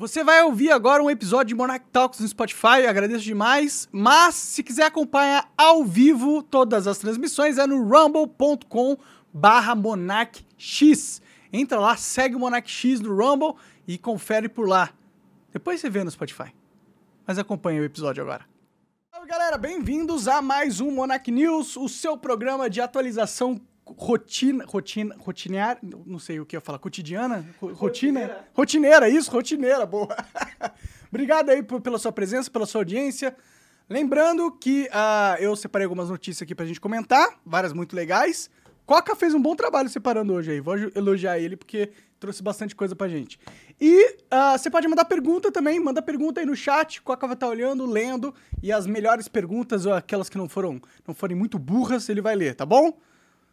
Você vai ouvir agora um episódio de Monarch Talks no Spotify, agradeço demais. Mas se quiser acompanhar ao vivo todas as transmissões é no rumble.com barra monarchx. Entra lá, segue o Monarch X no Rumble e confere por lá. Depois você vê no Spotify. Mas acompanha o episódio agora. Fala galera, bem-vindos a mais um Monarch News, o seu programa de atualização rotina, rotina, rotinear, não sei o que eu falar, cotidiana, ro- rotina, Rotineira. rotineira, isso, rotineira, boa. Obrigado aí pela sua presença, pela sua audiência. Lembrando que ah, eu separei algumas notícias aqui pra gente comentar, várias muito legais. Coca fez um bom trabalho separando hoje aí, vou elogiar ele porque trouxe bastante coisa pra gente. E ah, você pode mandar pergunta também, manda pergunta aí no chat, Coca vai estar olhando, lendo, e as melhores perguntas, ou aquelas que não foram não forem muito burras, ele vai ler, tá bom?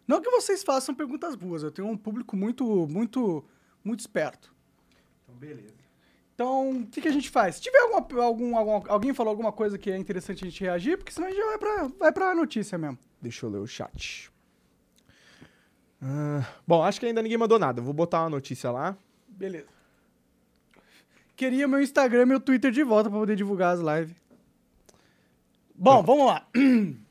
Não que vocês façam perguntas boas, eu tenho um público muito, muito, muito esperto. Então, beleza. Então, o que, que a gente faz? Se tiver alguma, algum, algum- alguém falou alguma coisa que é interessante a gente reagir, porque senão a gente já vai pra, vai pra notícia mesmo. Deixa eu ler o chat. Ah, bom, acho que ainda ninguém mandou nada. Vou botar uma notícia lá. Beleza. Queria meu Instagram e meu Twitter de volta pra poder divulgar as lives. Bom, vamos lá.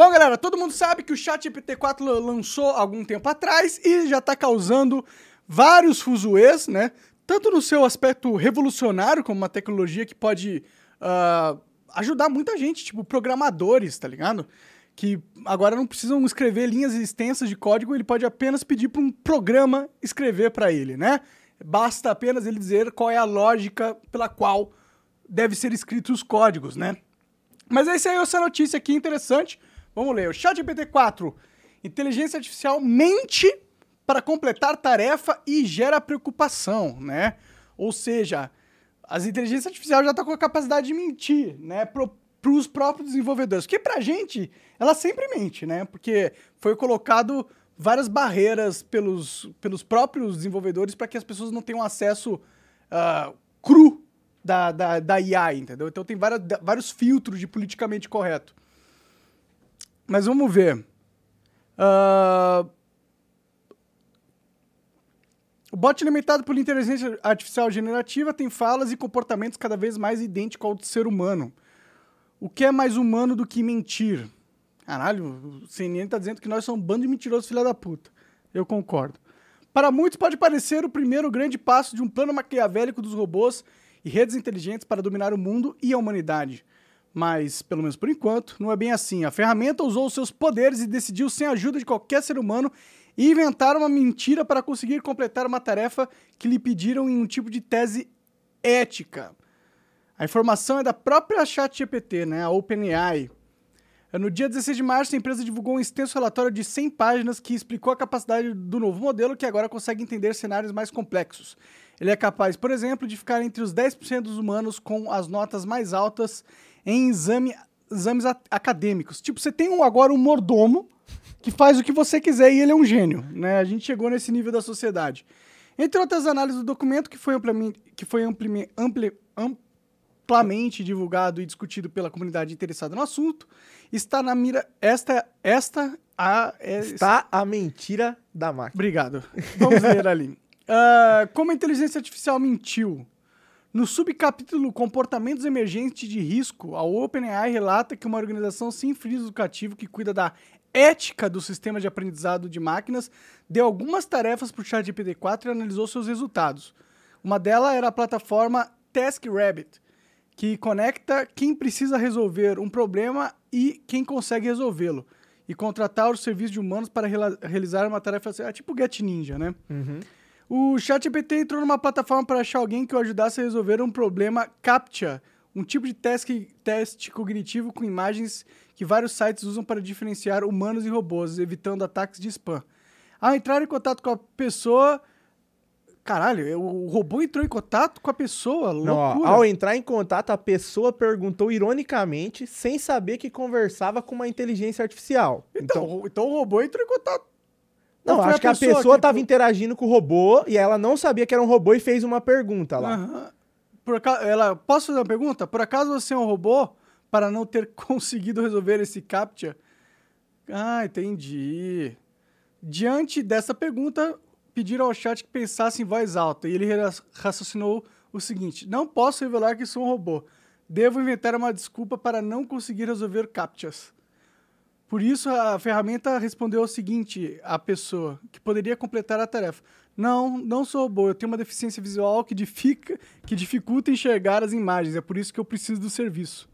Bom, galera, todo mundo sabe que o ChatGPT 4 lan- lançou algum tempo atrás e já tá causando vários fuzuês, né? Tanto no seu aspecto revolucionário, como uma tecnologia que pode ah, ajudar muita gente, tipo programadores, tá ligado? Que agora não precisam escrever linhas extensas de código, ele pode apenas pedir para um programa escrever para ele, né? Basta apenas ele dizer qual é a lógica pela qual deve ser escritos os códigos, né? Mas essa aí é essa notícia aqui interessante. Vamos ler. O ChatGPT 4. Inteligência artificial mente para completar tarefa e gera preocupação, né? Ou seja, as inteligências artificiais já estão com a capacidade de mentir, né? Para os próprios desenvolvedores. Porque pra gente, ela sempre mente, né? Porque foi colocado várias barreiras pelos, pelos próprios desenvolvedores para que as pessoas não tenham acesso ah, cru da, da, da IA, entendeu? Então tem várias, vários filtros de politicamente correto. Mas vamos ver. Ah, o bot alimentado por inteligência artificial generativa tem falas e comportamentos cada vez mais idênticos ao do ser humano. O que é mais humano do que mentir? Caralho, o CNN tá dizendo que nós somos um bando de mentirosos, filha da puta. Eu concordo. Para muitos pode parecer o primeiro grande passo de um plano maquiavélico dos robôs e redes inteligentes para dominar o mundo e a humanidade. Mas, pelo menos por enquanto, não é bem assim. A ferramenta usou os seus poderes e decidiu, sem a ajuda de qualquer ser humano, inventar uma mentira para conseguir completar uma tarefa que lhe pediram em um tipo de tese ética. A informação é da própria ChatGPT, né, a OpenAI. No dia 16 de março, a empresa divulgou um extenso relatório de 100 páginas que explicou a capacidade do novo modelo, que agora consegue entender cenários mais complexos. Ele é capaz, por exemplo, de ficar entre os 10% dos humanos com as notas mais altas em exame- exames a- acadêmicos. Tipo, você tem um- agora um mordomo que faz o que você quiser e ele é um gênio. Né? A gente chegou nesse nível da sociedade. Entre outras análises do documento, que foi, amplamente, que foi ampli- ampli- amplamente divulgado e discutido pela comunidade interessada no assunto, está na mira. Esta. Esta. A, é, Está a mentira da máquina. Obrigado. Vamos ler ali. Ah, como a inteligência artificial mentiu? No subcapítulo Comportamentos Emergentes de Risco, a OpenAI relata que uma organização sem fins lucrativos que cuida da ética do sistema de aprendizado de máquinas deu algumas tarefas para o ChatGPT-4 e analisou seus resultados. Uma delas era a plataforma TaskRabbit, que conecta quem precisa resolver um problema e quem consegue resolvê-lo, e contratar os serviços de humanos para realizar uma tarefa tipo Get Ninja, né? O ChatGPT entrou numa plataforma para achar alguém que o ajudasse a resolver um problema CAPTCHA, um tipo de teste, teste cognitivo com imagens que vários sites usam para diferenciar humanos e robôs, evitando ataques de spam. Ao entrar em contato com a pessoa. Caralho, o robô entrou em contato com a pessoa? Não, ó, Loucura. ao entrar em contato, a pessoa perguntou ironicamente, sem saber que conversava com uma inteligência artificial. Então, o- então o robô entrou em contato. Não, acho que a pessoa que- estava interagindo com o robô e ela não sabia que era um robô e fez uma pergunta lá. Aham. Por acaso, ela, posso fazer uma pergunta? Por acaso você é um robô para não ter conseguido resolver esse CAPTCHA? Ah, entendi. Diante dessa pergunta, pediram ao chat que pensasse em voz alta e ele ra- raciocinou o seguinte: Não posso revelar que sou um robô. Devo inventar uma desculpa para não conseguir resolver captchas. Por isso, a ferramenta respondeu o seguinte à pessoa, que poderia completar a tarefa. Não, não sou robô, eu tenho uma deficiência visual que, difica, que dificulta enxergar as imagens, é por isso que eu preciso do serviço.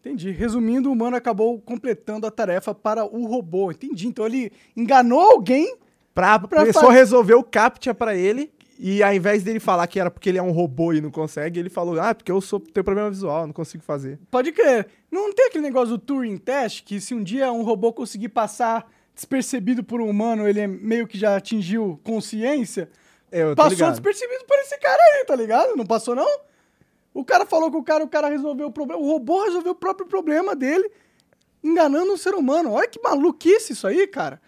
Entendi. Resumindo, o humano acabou completando a tarefa para o robô. Entendi. Então ele enganou alguém. Pra, Pra pessoa fa- resolver o captcha pra ele. E ao invés dele falar que era porque ele é um robô e não consegue, ele falou, ah, porque eu sou, tenho problema visual, não consigo fazer. Pode crer. Não tem aquele negócio do Turing Test, que se um dia um robô conseguir passar despercebido por um humano, ele é meio que já atingiu consciência. É, eu Passou ligado. despercebido por esse cara aí, tá ligado? Não passou, não? O cara falou que o cara, o cara resolveu o problema. O robô resolveu o próprio problema dele, enganando um ser humano. Olha que maluquice isso aí, cara.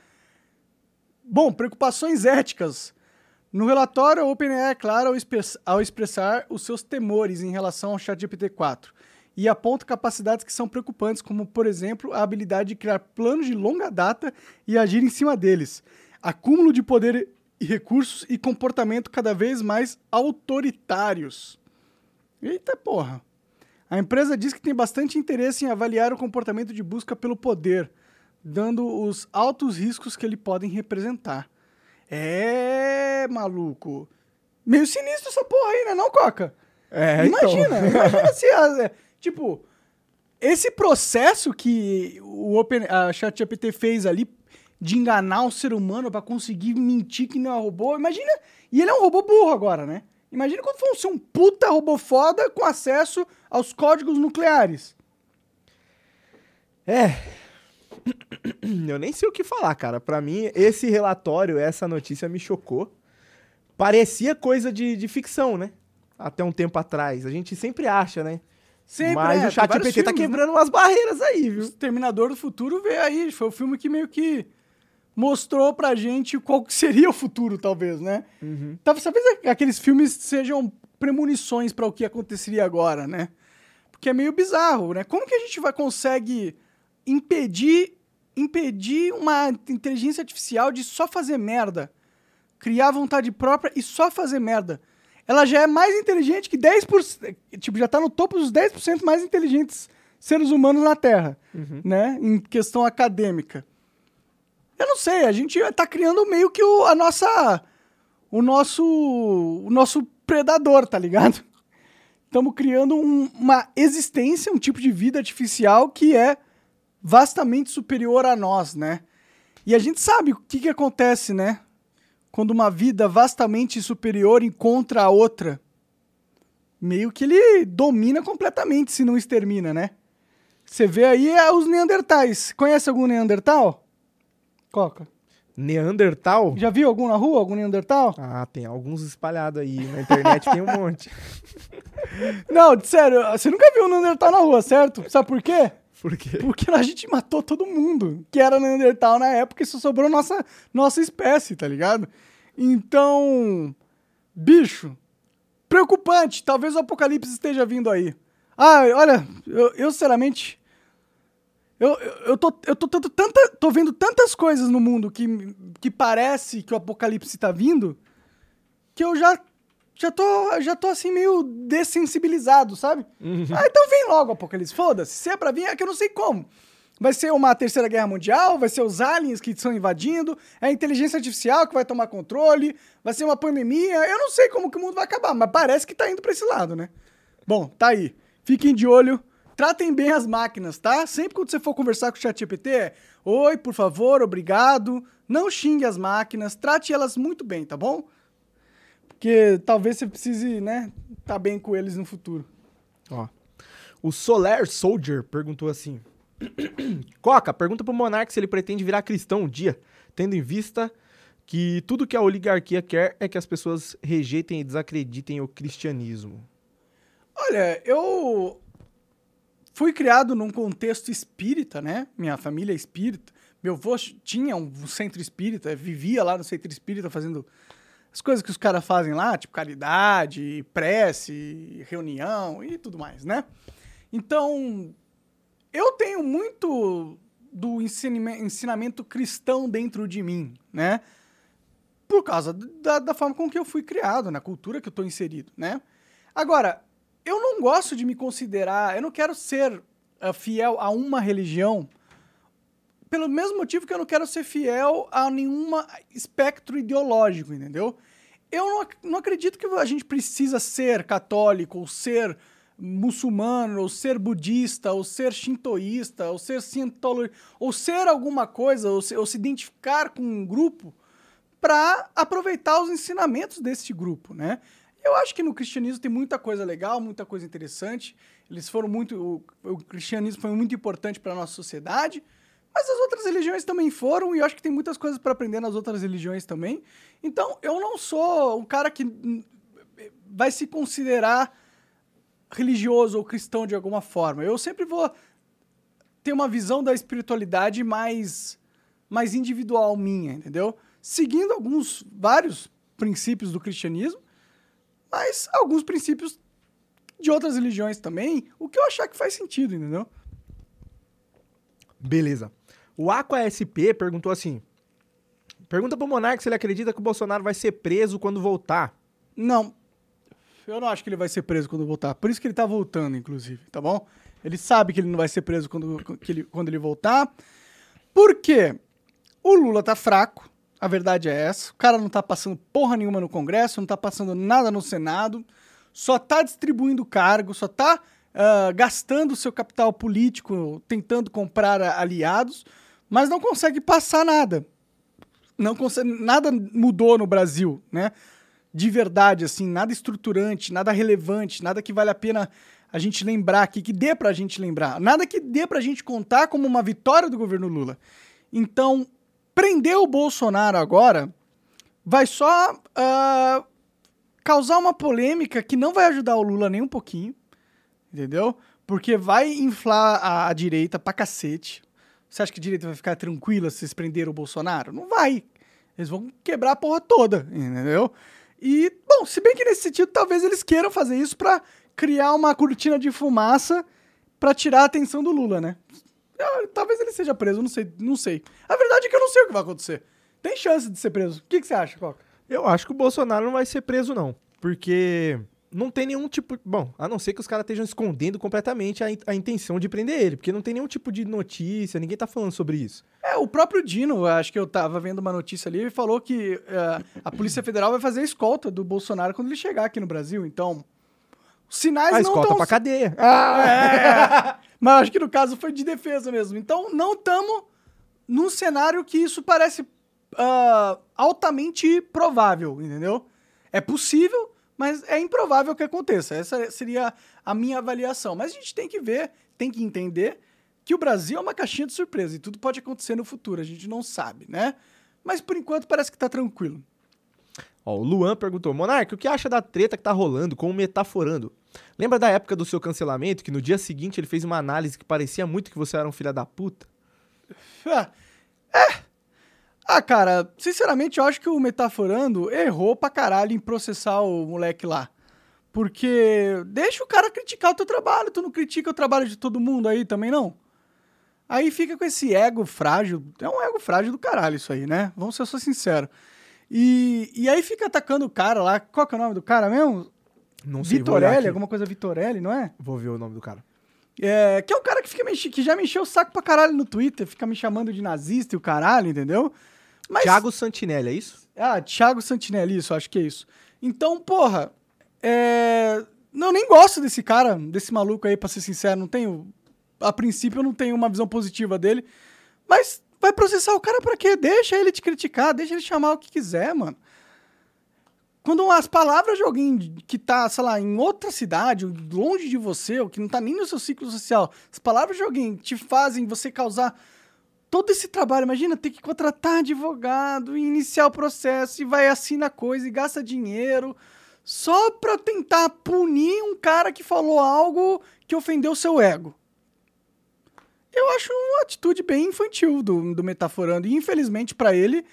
Bom, preocupações éticas. No relatório, a OpenAI é clara ao, express- ao expressar os seus temores em relação ao ChatGPT 4 e aponta capacidades que são preocupantes, como, por exemplo, a habilidade de criar planos de longa data e agir em cima deles, acúmulo de poder e recursos e comportamento cada vez mais autoritários. Eita porra! A empresa diz que tem bastante interesse em avaliar o comportamento de busca pelo poder, dando os altos riscos que ele podem representar. É, maluco. Meio sinistro essa porra aí, né, não, Coca? É, imagina, então. imagina se, a- é, tipo, esse processo que o Open, a ChatGPT fez ali de enganar um ser humano pra conseguir mentir que não é robô, imagina, e ele é um robô burro agora, né? Imagina quando for ser um puta robô foda com acesso aos códigos nucleares. É. Eu nem sei o que falar, cara. Pra mim, esse relatório, essa notícia me chocou. Parecia coisa de, de ficção, né? Até um tempo atrás. A gente sempre acha, né? Sempre, Mas é, o chat GPT tá né? quebrando umas barreiras aí, viu? Exterminador do Futuro veio aí, foi o filme que meio que mostrou pra gente qual seria o futuro, talvez, né? Talvez, talvez aqueles filmes sejam premonições pra o que aconteceria agora, né? Porque é meio bizarro, né? Como que a gente vai consegue impedir impedir uma inteligência artificial de só fazer merda? Criar vontade própria e só fazer merda. Ela já é mais inteligente que 10%, tipo, já tá no topo dos 10% mais inteligentes seres humanos na Terra, né? Em questão acadêmica. Eu não sei, a gente tá criando meio que o, a nossa o nosso o nosso predador, tá ligado? Estamos criando um- uma existência, um tipo de vida artificial que é vastamente superior a nós, né? E a gente sabe o que, que acontece, né? Quando uma vida vastamente superior encontra a outra. Meio que ele domina completamente, se não extermina, né? Você vê aí é, os Neandertais. Conhece algum Neandertal? Coca. Neandertal? Já viu algum na rua, algum Neandertal? Ah, tem alguns espalhados aí. Na internet tem um monte. Não, sério, você nunca viu um Neandertal na rua, certo? Sabe por quê? Por quê? Porque a gente matou todo mundo que era Neandertal na época e só sobrou nossa, nossa espécie, tá ligado? Então, bicho, preocupante. Talvez o apocalipse esteja vindo aí. Ah, olha, eu, eu sinceramente. Eu, eu, eu tô, eu tô, tendo tanta, tô vendo tantas coisas no mundo que, que parece que o apocalipse tá vindo que eu já, já, tô, já tô assim meio dessensibilizado, sabe? Ah, então vem logo apocalipse. Foda-se. Se é pra vir, é que eu não sei como. Vai ser uma terceira guerra mundial, vai ser os aliens que estão invadindo, é a inteligência artificial que vai tomar controle, vai ser uma pandemia. Eu não sei como que o mundo vai acabar, mas parece que tá indo pra esse lado, né? Bom, tá aí. Fiquem de olho. Tratem bem as máquinas, tá? Sempre quando você for conversar com o ChatGPT, é Oi, por favor, obrigado. Não xingue as máquinas, trate elas muito bem, tá bom? Porque talvez você precise, né, tá bem com eles no futuro. Ó. O Solar Soldier perguntou assim: Coca, pergunta pro Monark se ele pretende virar cristão um dia, tendo em vista que tudo que a oligarquia quer é que as pessoas rejeitem e desacreditem o cristianismo. Olha, eu fui criado num contexto espírita, né? Minha família é espírita. Meu avô tinha um centro espírita, vivia lá no centro espírita fazendo as coisas que os caras fazem lá, tipo caridade, prece, reunião e tudo mais, né? Então, eu tenho muito do ensinamento cristão dentro de mim, né? por causa da, da forma com que eu fui criado, na cultura que eu tô inserido, né? Agora, eu não gosto de me considerar, eu não quero ser uh, fiel a uma religião pelo mesmo motivo que eu não quero ser fiel a nenhum espectro ideológico, entendeu? Eu não, não acredito que a gente precisa ser católico, ou ser muçulmano, ou ser budista, ou ser shintoísta, ou ser cientologista, ou ser alguma coisa, ou se, ou se identificar com um grupo para aproveitar os ensinamentos desse grupo, né? Eu acho que no cristianismo tem muita coisa legal, muita coisa interessante. Eles foram muito. O, o cristianismo foi muito importante para a nossa sociedade. Mas as outras religiões também foram, e eu acho que tem muitas coisas para aprender nas outras religiões também. Então, eu não sou um cara que vai se considerar religioso ou cristão de alguma forma. Eu sempre vou ter uma visão da espiritualidade mais, mais individual minha, entendeu? Seguindo alguns, vários princípios do cristianismo, mas alguns princípios de outras religiões também, o que eu achar que faz sentido, entendeu? Beleza. O Aqua SP perguntou assim: Pergunta pro Monark se ele acredita que o Bolsonaro vai ser preso quando voltar. Não. Eu não acho que ele vai ser preso quando voltar. Por isso que ele tá voltando, inclusive, tá bom? Ele sabe que ele não vai ser preso quando, ele, quando ele voltar. Por quê? O Lula tá fraco. A verdade é essa. O cara não tá passando porra nenhuma no Congresso, não tá passando nada no Senado. Só tá distribuindo cargo, só tá uh, gastando seu capital político tentando comprar aliados mas não consegue passar nada. Não consegue, nada mudou no Brasil, né? De verdade, assim, nada estruturante, nada relevante, nada que vale a pena a gente lembrar aqui, que dê pra gente lembrar. Nada que dê pra gente contar como uma vitória do governo Lula. Então, prender o Bolsonaro agora vai só uh, causar uma polêmica que não vai ajudar o Lula nem um pouquinho, entendeu? Porque vai inflar a, a direita pra cacete. Você acha que a direita vai ficar tranquila se eles prenderem o Bolsonaro? Não vai. Eles vão quebrar a porra toda, entendeu? E, bom, se bem que nesse sentido, talvez eles queiram fazer isso para criar uma cortina de fumaça para tirar a atenção do Lula, né? Ah, talvez ele seja preso, não sei, não sei. A verdade é que eu não sei o que vai acontecer. Tem chance de ser preso. O que, que você acha, Coca? Eu acho que o Bolsonaro não vai ser preso, não. Porque não tem nenhum tipo. Bom, a não ser que os caras estejam escondendo completamente a, a intenção de prender ele, porque não tem nenhum tipo de notícia, ninguém tá falando sobre isso. É, o próprio Dino, acho que eu tava vendo uma notícia ali, e falou que uh, a Polícia Federal vai fazer a escolta do Bolsonaro quando ele chegar aqui no Brasil. Então, os sinais a não escolta tão... pra cadeia. Ah, é. Mas acho que no caso foi de defesa mesmo. Então, não estamos num cenário que isso parece uh, altamente provável, entendeu? É possível, mas é improvável que aconteça. Essa seria a minha avaliação. Mas a gente tem que ver, tem que entender que o Brasil é uma caixinha de surpresa e tudo pode acontecer no futuro, a gente não sabe, né? Mas por enquanto parece que tá tranquilo. Ó, o Luan perguntou: Monark, o que acha da treta que tá rolando com o Metaforando? Lembra da época do seu cancelamento, que no dia seguinte ele fez uma análise que parecia muito que você era um filho da puta? é, ah, cara, sinceramente, eu acho que o Metaforando errou pra caralho em processar o moleque lá. Porque deixa o cara criticar o teu trabalho, tu não critica o trabalho de todo mundo aí também, não? Aí fica com esse ego frágil. É um ego frágil do caralho isso aí, né? Vamos ser só sinceros. E, e aí fica atacando o cara lá. Qual que é o nome do cara mesmo? Não sei. Vitorelli, alguma coisa Vitorelli, não é? Vou ver o nome do cara. É, que é um cara que, fica que já me encheu o saco pra caralho no Twitter, fica me chamando de nazista e o caralho, entendeu? Mas... Thiago Santinelli, é isso? Ah, Thiago Santinelli, isso, acho que é isso. Então, porra, é... Não, eu nem gosto desse cara, desse maluco aí, pra ser sincero. Não tenho. A princípio, eu não tenho uma visão positiva dele. Mas vai processar o cara pra quê? Deixa ele te criticar, deixa ele chamar o que quiser, mano. Quando as palavras de alguém que tá, sei lá, em outra cidade, longe de você, ou que não tá nem no seu ciclo social, as palavras de alguém te fazem você causar todo esse trabalho, imagina ter que contratar advogado e iniciar o processo e vai assina coisa e gasta dinheiro só para tentar punir um cara que falou algo que ofendeu seu ego. Eu acho uma atitude bem infantil do, do Metaforando. E infelizmente para ele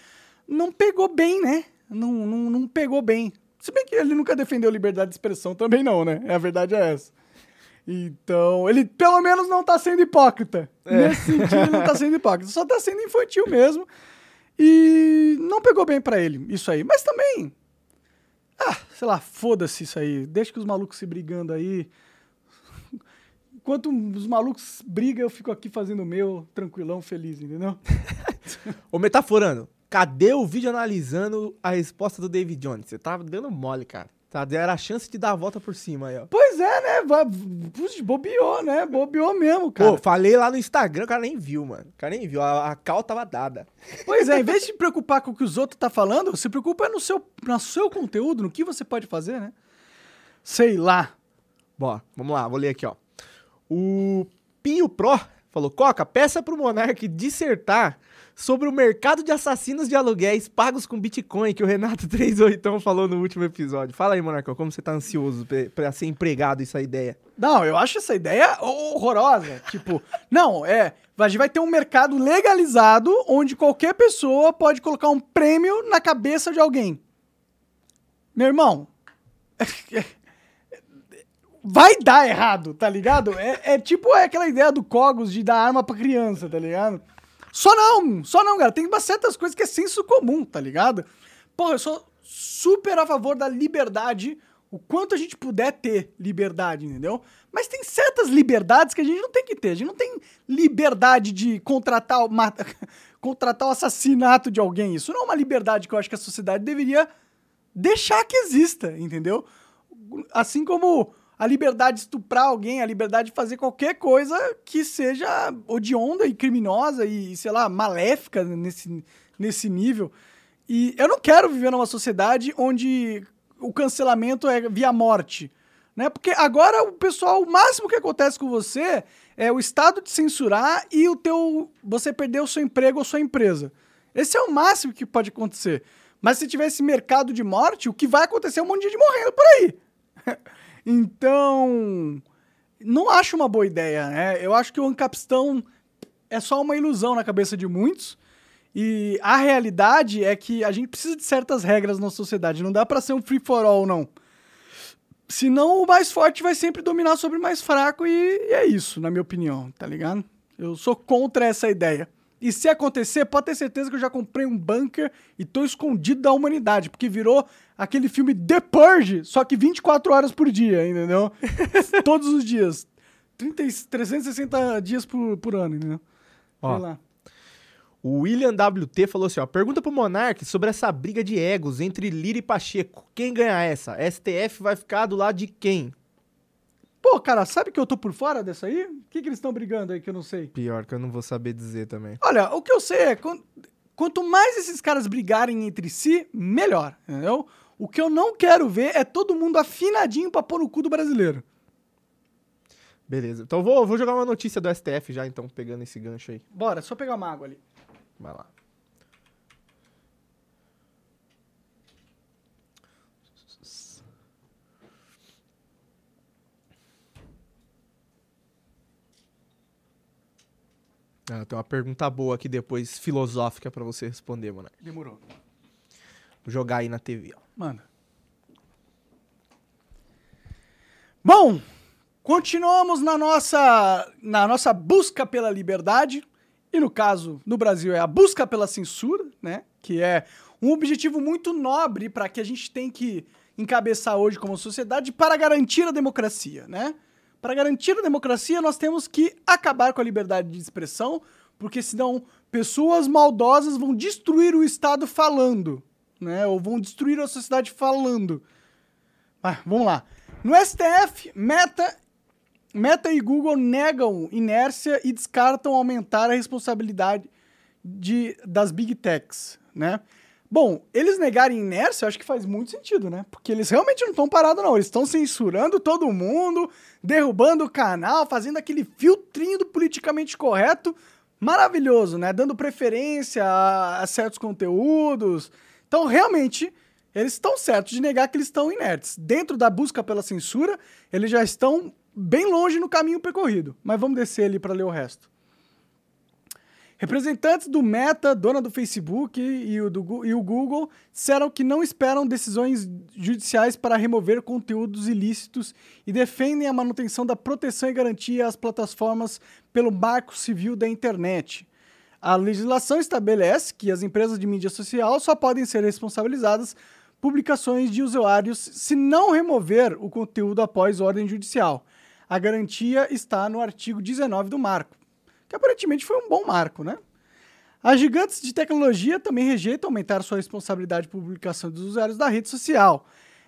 não pegou bem, né? Não, não, não pegou bem. Se bem que ele nunca defendeu liberdade de expressão também não, né? A verdade é essa. Então, ele pelo menos não tá sendo hipócrita. É. Nesse sentido, ele não tá sendo hipócrita. Só tá sendo infantil mesmo. E não pegou bem pra ele isso aí. Mas também. Ah, sei lá, foda-se isso aí. Deixa que os malucos se brigando aí. Enquanto os malucos brigam, eu fico aqui fazendo o meu, tranquilão, feliz, entendeu? Ô, Metaforando, cadê o vídeo analisando a resposta do David Jones? Você tava dando mole, cara. Tá, era a chance de dar a volta por cima aí, ó. Pois é, né? Puxa, bobeou, né? Bobeou mesmo, cara. Pô, falei lá no Instagram, o cara nem viu, mano. O cara nem viu, a, a cal tava dada. Pois é, em vez de se preocupar com o que os outros tá falando, se preocupa no seu, no seu conteúdo, no que você pode fazer, né? Sei lá. Bom, vamos lá, vou ler aqui, ó. O Pinho Pro falou: Coca, peça pro Monark dissertar sobre o mercado de assassinos de aluguéis pagos com Bitcoin que o Renato 38 falou no último episódio. Fala aí, Monarcão, como você tá ansioso pra ser empregado isso a ideia? Não, eu acho essa ideia horrorosa. tipo, não, é. A gente vai ter um mercado legalizado onde qualquer pessoa pode colocar um prêmio na cabeça de alguém. Meu irmão. Vai dar errado, tá ligado? É, é tipo é aquela ideia do Cogos de dar arma pra criança, tá ligado? Só não, só não, cara. Tem umas certas coisas que é senso comum, tá ligado? Porra, eu sou super a favor da liberdade, o quanto a gente puder ter liberdade, entendeu? Mas tem certas liberdades que a gente não tem que ter. A gente não tem liberdade de contratar o, ma- contratar o assassinato de alguém. Isso não é uma liberdade que eu acho que a sociedade deveria deixar que exista, entendeu? Assim como a liberdade de estuprar alguém, a liberdade de fazer qualquer coisa que seja odionda e criminosa e, sei lá, maléfica nesse, nesse nível. E eu não quero viver numa sociedade onde o cancelamento é via morte. Né? Porque agora o pessoal, o máximo que acontece com você é o Estado te censurar e o teu. você perder o seu emprego ou sua empresa. Esse é o máximo que pode acontecer. Mas se tiver esse mercado de morte, o que vai acontecer é um monte de gente morrendo por aí. então, não acho uma boa ideia, né? Eu acho que o Ancapistão é só uma ilusão na cabeça de muitos. E a realidade é que a gente precisa de certas regras na sociedade. Não dá pra ser um free for all, não. Senão o mais forte vai sempre dominar sobre o mais fraco e, e é isso, na minha opinião, tá ligado? Eu sou contra essa ideia. E se acontecer, pode ter certeza que eu já comprei um bunker e tô escondido da humanidade, porque virou aquele filme The Purge, só que 24 horas por dia, entendeu? Todos os dias. 30, e- 360 dias por, por ano, entendeu? Ó, lá. O William WT falou assim, ó, pergunta pro Monark sobre essa briga de egos entre Lira e Pacheco. Quem ganha essa? STF vai ficar do lado de quem? Pô, cara, sabe que eu tô por fora dessa aí? O que, que eles estão brigando aí que eu não sei? Pior que eu não vou saber dizer também. Olha, o que eu sei é quan- quanto mais esses caras brigarem entre si, melhor, entendeu? O que eu não quero ver é todo mundo afinadinho pra pôr no cu do brasileiro. Beleza. Então vou, vou jogar uma notícia do STF já, então, pegando esse gancho aí. Bora, só pegar uma água ali. Vai lá. Ah, tem uma pergunta boa aqui depois, filosófica, pra você responder, mano. Demorou. Vou jogar aí na TV, ó. Manda. Bom, continuamos na nossa, na nossa busca pela liberdade. E no caso, no Brasil, é a busca pela censura, né? Que é um objetivo muito nobre para que a gente tem que encabeçar hoje como sociedade para garantir a democracia, né? Para garantir a democracia, nós temos que acabar com a liberdade de expressão, porque senão pessoas maldosas vão destruir o Estado falando, né? Ou vão destruir a sociedade falando. Ah, vamos lá. No STF, Meta, Meta e Google negam inércia e descartam aumentar a responsabilidade de, das Big Techs, né? Bom, eles negarem inércia, eu acho que faz muito sentido, né? Porque eles realmente não estão parados, não. Eles estão censurando todo mundo, derrubando o canal, fazendo aquele filtrinho do politicamente correto. Maravilhoso, né? Dando preferência a, a certos conteúdos. Então, realmente, eles estão certos de negar que eles estão inertes. Dentro da busca pela censura, eles já estão bem longe no caminho percorrido. Mas vamos descer ali para ler o resto. Representantes do Meta, dona do Facebook e o, do, e o Google disseram que não esperam decisões judiciais para remover conteúdos ilícitos e defendem a manutenção da proteção e garantia às plataformas pelo marco civil da internet. A legislação estabelece que as empresas de mídia social só podem ser responsabilizadas publicações de usuários se não remover o conteúdo após ordem judicial. A garantia está no artigo 19 do marco, que aparentemente foi um bom marco, né? As gigantes de tecnologia também rejeitam aumentar sua responsabilidade de publicação dos usuários da rede social.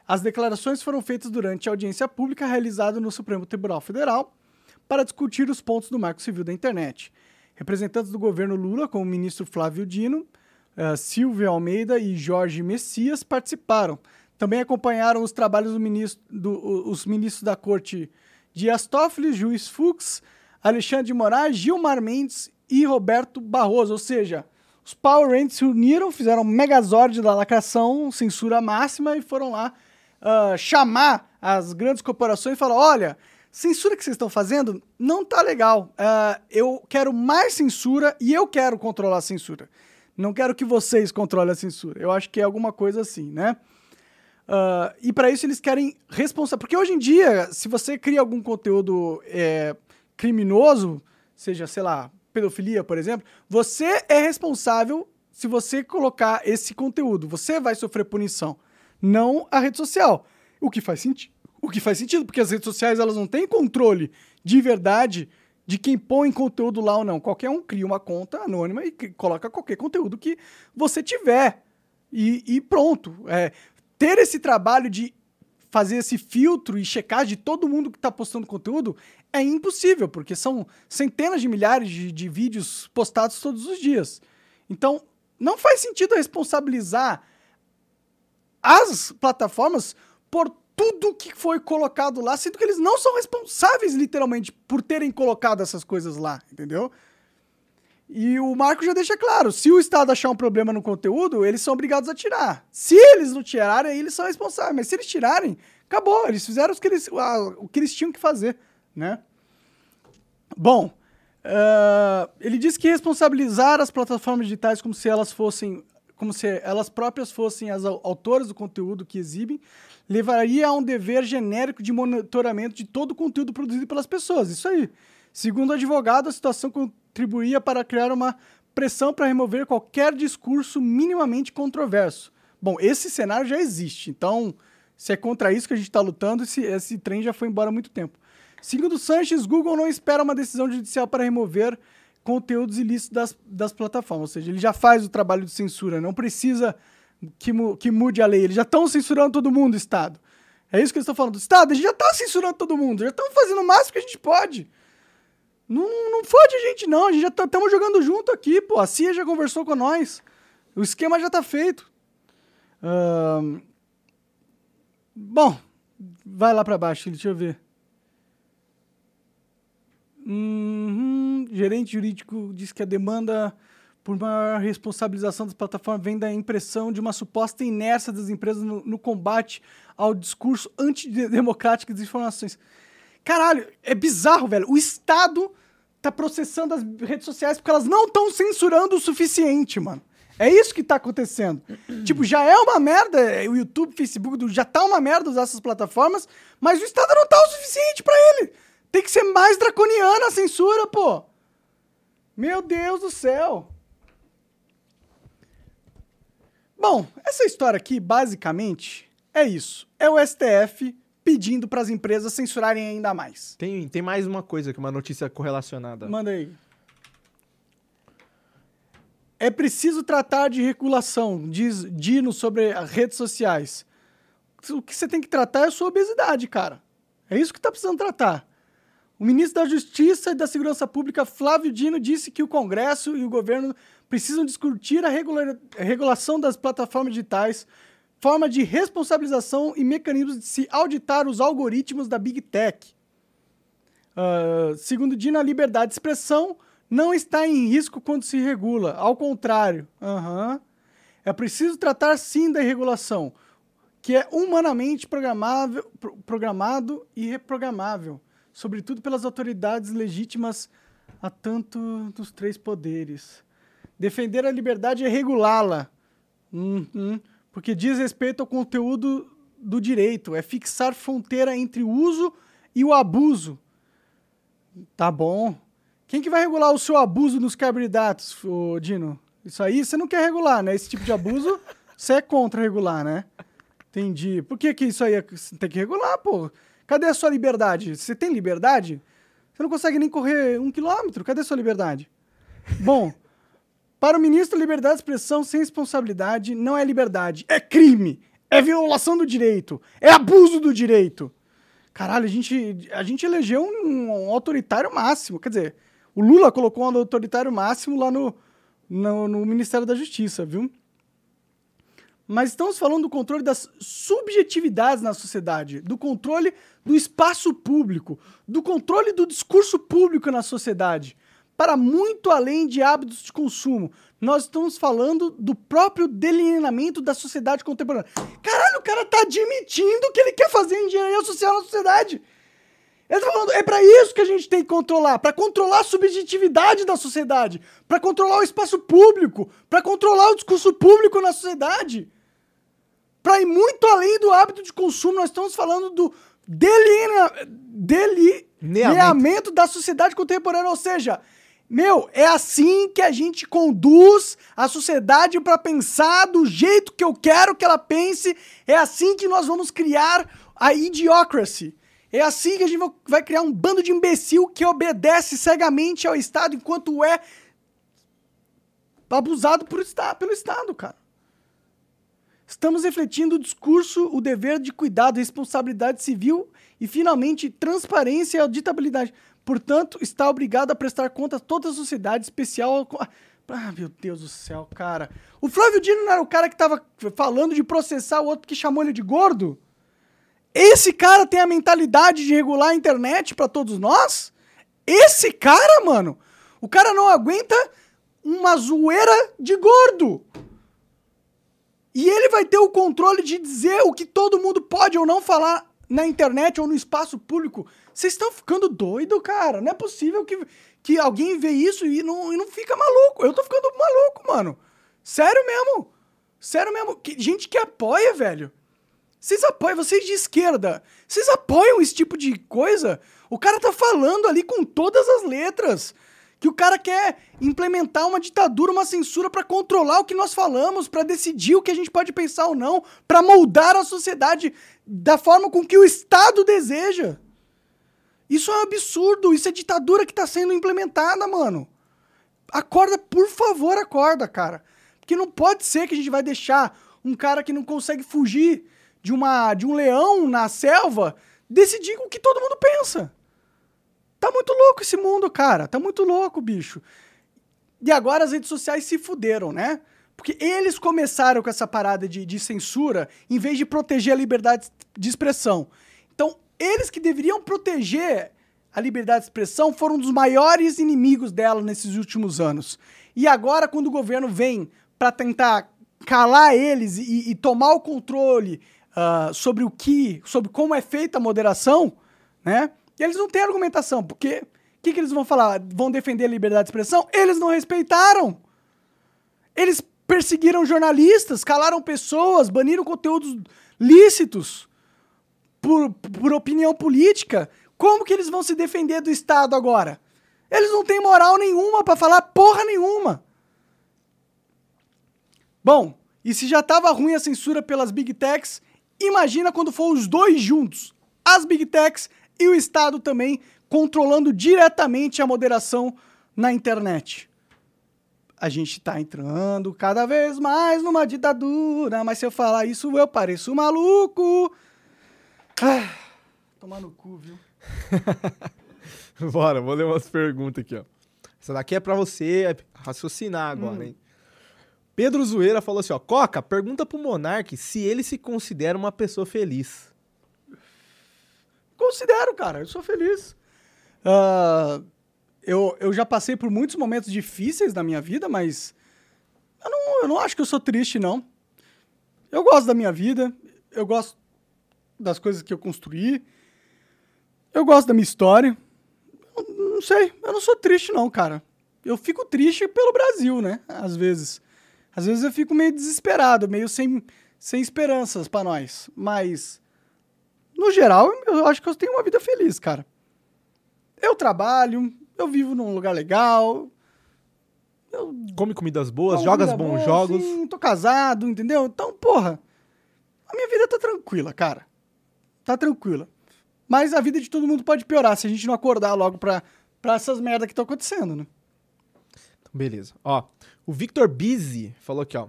As declarações foram feitas durante a audiência pública realizada no Supremo Tribunal Federal para discutir os pontos do Marco Civil da Internet. Representantes do governo Lula, como o ministro Flávio Dino, uh, Silvio Almeida e Jorge Messias, participaram. Também acompanharam os trabalhos do ministro, do, os ministros da Corte Dias Toffoli, Juiz Fux, Alexandre de Moraes, Gilmar Mendes e Roberto Barroso. Ou seja, os Power Rangers se uniram, fizeram um megazord da lacração, censura máxima, e foram lá uh, chamar as grandes corporações e falar: olha, censura que vocês estão fazendo não tá legal. Uh, eu quero mais censura e eu quero controlar a censura. Não quero que vocês controlem a censura. Eu acho que é alguma coisa assim, né? Uh, e para isso eles querem responsabilidade. Porque hoje em dia, se você cria algum conteúdo é, criminoso, seja, sei lá, pedofilia, por exemplo, você é responsável se você colocar esse conteúdo. Você vai sofrer punição, não a rede social. O que faz sentido. O que faz sentido, porque as redes sociais elas não têm controle de verdade de quem põe conteúdo lá ou não. Qualquer um cria uma conta anônima e coloca qualquer conteúdo que você tiver. E, e pronto. É, ter esse trabalho de fazer esse filtro e checar de todo mundo que está postando conteúdo é impossível, porque são centenas de milhares de, de vídeos postados todos os dias. Então, não faz sentido responsabilizar as plataformas por tudo que foi colocado lá, sendo que eles não são responsáveis, literalmente, por terem colocado essas coisas lá, entendeu? E o Marco já deixa claro: se o Estado achar um problema no conteúdo, eles são obrigados a tirar. Se eles não tirarem, aí eles são responsáveis. Mas se eles tirarem, acabou. Eles fizeram o que eles, o que eles tinham que fazer né? Bom, uh, ele disse que responsabilizar as plataformas digitais como se elas fossem, como se elas próprias fossem as autoras do conteúdo que exibem, levaria a um dever genérico de monitoramento de todo o conteúdo produzido pelas pessoas. Isso aí. Segundo o advogado, a situação contribuía para criar uma pressão para remover qualquer discurso minimamente controverso. Bom, esse cenário já existe, então, se é contra isso que a gente está lutando, esse, esse trem já foi embora há muito tempo. Segundo Sanches, Google não espera uma decisão judicial para remover conteúdos ilícitos das, das plataformas. Ou seja, ele já faz o trabalho de censura, não precisa que, mu que mude a lei. Eles já estão censurando todo mundo, Estado. É isso que eles estão falando. Estado, a gente já está censurando todo mundo, já estamos fazendo o máximo que a gente pode. Não, não fode a gente, não. A gente já estamos tá, jogando junto aqui, pô. A CIA já conversou com nós. O esquema já está feito. Uh... Bom, vai lá para baixo, deixa eu ver. Uhum. Gerente jurídico diz que a demanda por maior responsabilização das plataformas vem da impressão de uma suposta inércia das empresas no, no combate ao discurso antidemocrático das informações. Caralho, é bizarro, velho. O Estado tá processando as redes sociais porque elas não estão censurando o suficiente, mano. É isso que tá acontecendo. tipo, já é uma merda, o YouTube, o Facebook, já tá uma merda usar essas plataformas, mas o Estado não tá o suficiente para ele. Tem que ser mais draconiana a censura, pô. Meu Deus do céu. Bom, essa história aqui, basicamente, é isso. É o STF pedindo para as empresas censurarem ainda mais. Tem, tem mais uma coisa, que uma notícia correlacionada. Manda aí. É preciso tratar de regulação, diz Dino sobre as redes sociais. O que você tem que tratar é a sua obesidade, cara. É isso que tá precisando tratar. O ministro da Justiça e da Segurança Pública, Flávio Dino, disse que o Congresso e o governo precisam discutir a regulação das plataformas digitais, forma de responsabilização e mecanismos de se auditar os algoritmos da Big Tech. Uh, segundo Dino, a liberdade de expressão não está em risco quando se regula. Ao contrário, uhum. é preciso tratar sim da regulação, que é humanamente programável, programado e reprogramável sobretudo pelas autoridades legítimas a tanto dos três poderes. Defender a liberdade é regulá-la, uhum, porque diz respeito ao conteúdo do direito, é fixar fronteira entre o uso e o abuso. Tá bom. Quem que vai regular o seu abuso nos carboidratos, ô Dino? Isso aí você não quer regular, né? Esse tipo de abuso você é contra regular, né? Entendi. Por que, que isso aí é- tem que regular, pô? Cadê a sua liberdade? Você tem liberdade? Você não consegue nem correr um quilômetro? Cadê a sua liberdade? Bom, para o ministro, liberdade de expressão sem responsabilidade não é liberdade, é crime, é violação do direito, é abuso do direito. Caralho, a gente, a gente elegeu um, um autoritário máximo. Quer dizer, o Lula colocou um autoritário máximo lá no, no, no Ministério da Justiça, viu? Mas estamos falando do controle das subjetividades na sociedade, do controle do espaço público, do controle do discurso público na sociedade, para muito além de hábitos de consumo. Nós estamos falando do próprio delineamento da sociedade contemporânea. Caralho, o cara tá admitindo que ele quer fazer engenharia social na sociedade. Ele tá falando, é para isso que a gente tem que controlar, para controlar a subjetividade da sociedade, para controlar o espaço público, para controlar o discurso público na sociedade. Para ir muito além do hábito de consumo, nós estamos falando do delinea, delineamento da sociedade contemporânea, ou seja, meu, é assim que a gente conduz a sociedade para pensar do jeito que eu quero que ela pense, é assim que nós vamos criar a idiocracy. É assim que a gente vai criar um bando de imbecil que obedece cegamente ao Estado enquanto é abusado por, pelo Estado, cara. Estamos refletindo o discurso, o dever de cuidado, responsabilidade civil e, finalmente, transparência e auditabilidade. Portanto, está obrigado a prestar conta a toda a sociedade, especial. Ah, meu Deus do céu, cara. O Flávio Dino não era o cara que estava falando de processar o outro que chamou ele de gordo? Esse cara tem a mentalidade de regular a internet para todos nós? Esse cara, mano, o cara não aguenta uma zoeira de gordo. E ele vai ter o controle de dizer o que todo mundo pode ou não falar na internet ou no espaço público. Vocês estão ficando doido, cara. Não é possível que, que alguém vê isso e não, e não fica maluco. Eu tô ficando maluco, mano. Sério mesmo. Sério mesmo. Que, gente que apoia, velho. Vocês apoiam, vocês de esquerda, vocês apoiam esse tipo de coisa? O cara tá falando ali com todas as letras que o cara quer implementar uma ditadura, uma censura para controlar o que nós falamos, para decidir o que a gente pode pensar ou não, para moldar a sociedade da forma com que o Estado deseja. Isso é um absurdo, isso é ditadura que tá sendo implementada, mano. Acorda, por favor, acorda, cara. Porque não pode ser que a gente vai deixar um cara que não consegue fugir de, uma, de um leão na selva decidir o que todo mundo pensa. Tá muito louco esse mundo, cara. Tá muito louco, bicho. E agora as redes sociais se fuderam, né? Porque eles começaram com essa parada de, de censura em vez de proteger a liberdade de expressão. Eles que deveriam proteger a liberdade de expressão foram um dos maiores inimigos dela nesses últimos anos. E agora, quando o governo vem para tentar calar eles e, e, tomar o controle uh, sobre o que, sobre como é feita a moderação, né? Eles não têm argumentação, porque o que, que eles vão falar? Vão defender a liberdade de expressão? Eles não respeitaram. Eles perseguiram jornalistas, calaram pessoas, baniram conteúdos lícitos por, por opinião política. Como que eles vão se defender do Estado agora? Eles não têm moral nenhuma para falar porra nenhuma. Bom, e se já tava ruim a censura pelas Big Techs, imagina quando for os dois juntos. As Big Techs e o Estado também controlando diretamente a moderação na internet. A gente tá entrando cada vez mais numa ditadura, mas se eu falar isso eu pareço maluco. Ah, tomar no cu, viu? Bora, vou ler umas perguntas aqui, ó. Essa daqui é pra você raciocinar agora, hum. hein? Pedro Zoeira falou assim, ó. Coca, pergunta pro Monark se ele se considera uma pessoa feliz. Considero, cara. Eu sou feliz. Uh, eu, eu já passei por muitos momentos difíceis na minha vida, mas eu não, eu não acho que eu sou triste, não. Eu gosto da minha vida. Eu gosto das coisas que eu construí. Eu gosto da minha história. Eu, não sei. Eu não sou triste, não, cara. Eu fico triste pelo Brasil, né? Às vezes. Às vezes eu fico meio desesperado, meio sem, sem esperanças para nós. Mas no geral, eu acho que eu tenho uma vida feliz, cara. Eu trabalho, eu vivo num lugar legal. Eu Come comidas boas, vida bons boa, jogos. Sim, tô casado, entendeu? Então, porra, a minha vida tá tranquila, cara. Tá tranquila. Mas a vida de todo mundo pode piorar se a gente não acordar logo pra, pra essas merdas que estão acontecendo, né? Beleza. Ó, o Victor Bizzi falou aqui, ó.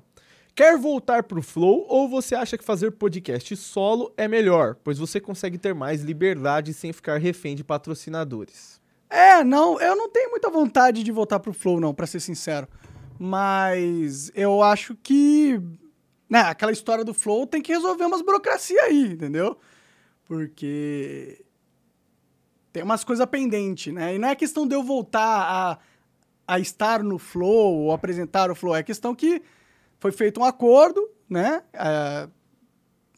Quer voltar pro Flow ou você acha que fazer podcast solo é melhor, pois você consegue ter mais liberdade sem ficar refém de patrocinadores? É, não, eu não tenho muita vontade de voltar pro Flow, não, pra ser sincero. Mas eu acho que. Né, aquela história do Flow tem que resolver umas burocracia aí, entendeu? Porque. Tem umas coisas pendentes, né? E não é questão de eu voltar a, a estar no Flow ou apresentar o Flow, é questão que foi feito um acordo, né? É,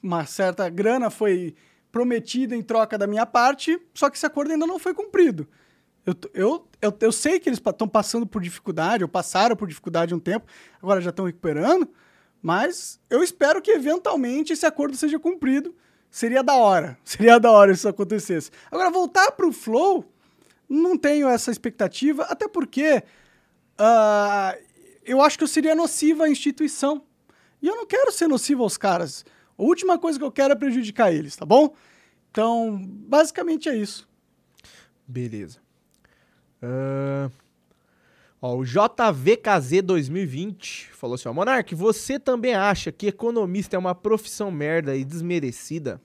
uma certa grana foi prometida em troca da minha parte, só que esse acordo ainda não foi cumprido. Eu, eu, eu, eu sei que eles estão passando por dificuldade, ou passaram por dificuldade um tempo, agora já estão recuperando, mas eu espero que eventualmente esse acordo seja cumprido. Seria da hora, seria da hora se isso acontecesse. Agora, voltar para o Flow, não tenho essa expectativa, até porque ah, eu acho que eu seria nociva à instituição. E eu não quero ser nocivo aos caras. A última coisa que eu quero é prejudicar eles, tá bom? Então, basicamente é isso. Beleza. Ahn, Ó, o JVKZ 2020 falou assim: ó, Monark, você também acha que economista é uma profissão merda e desmerecida?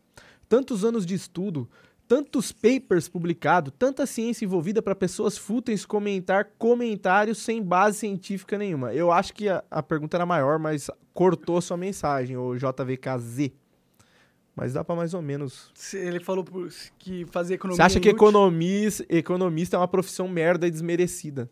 Tantos anos de estudo, tantos papers publicados, tanta ciência envolvida para pessoas fúteis comentar comentários sem base científica nenhuma. Eu acho que a, a pergunta era maior, mas cortou sua mensagem, o JVKZ. Mas dá para mais ou menos Se Ele falou que fazer economia. você acha que é inútil. economista, economista é uma profissão merda e desmerecida?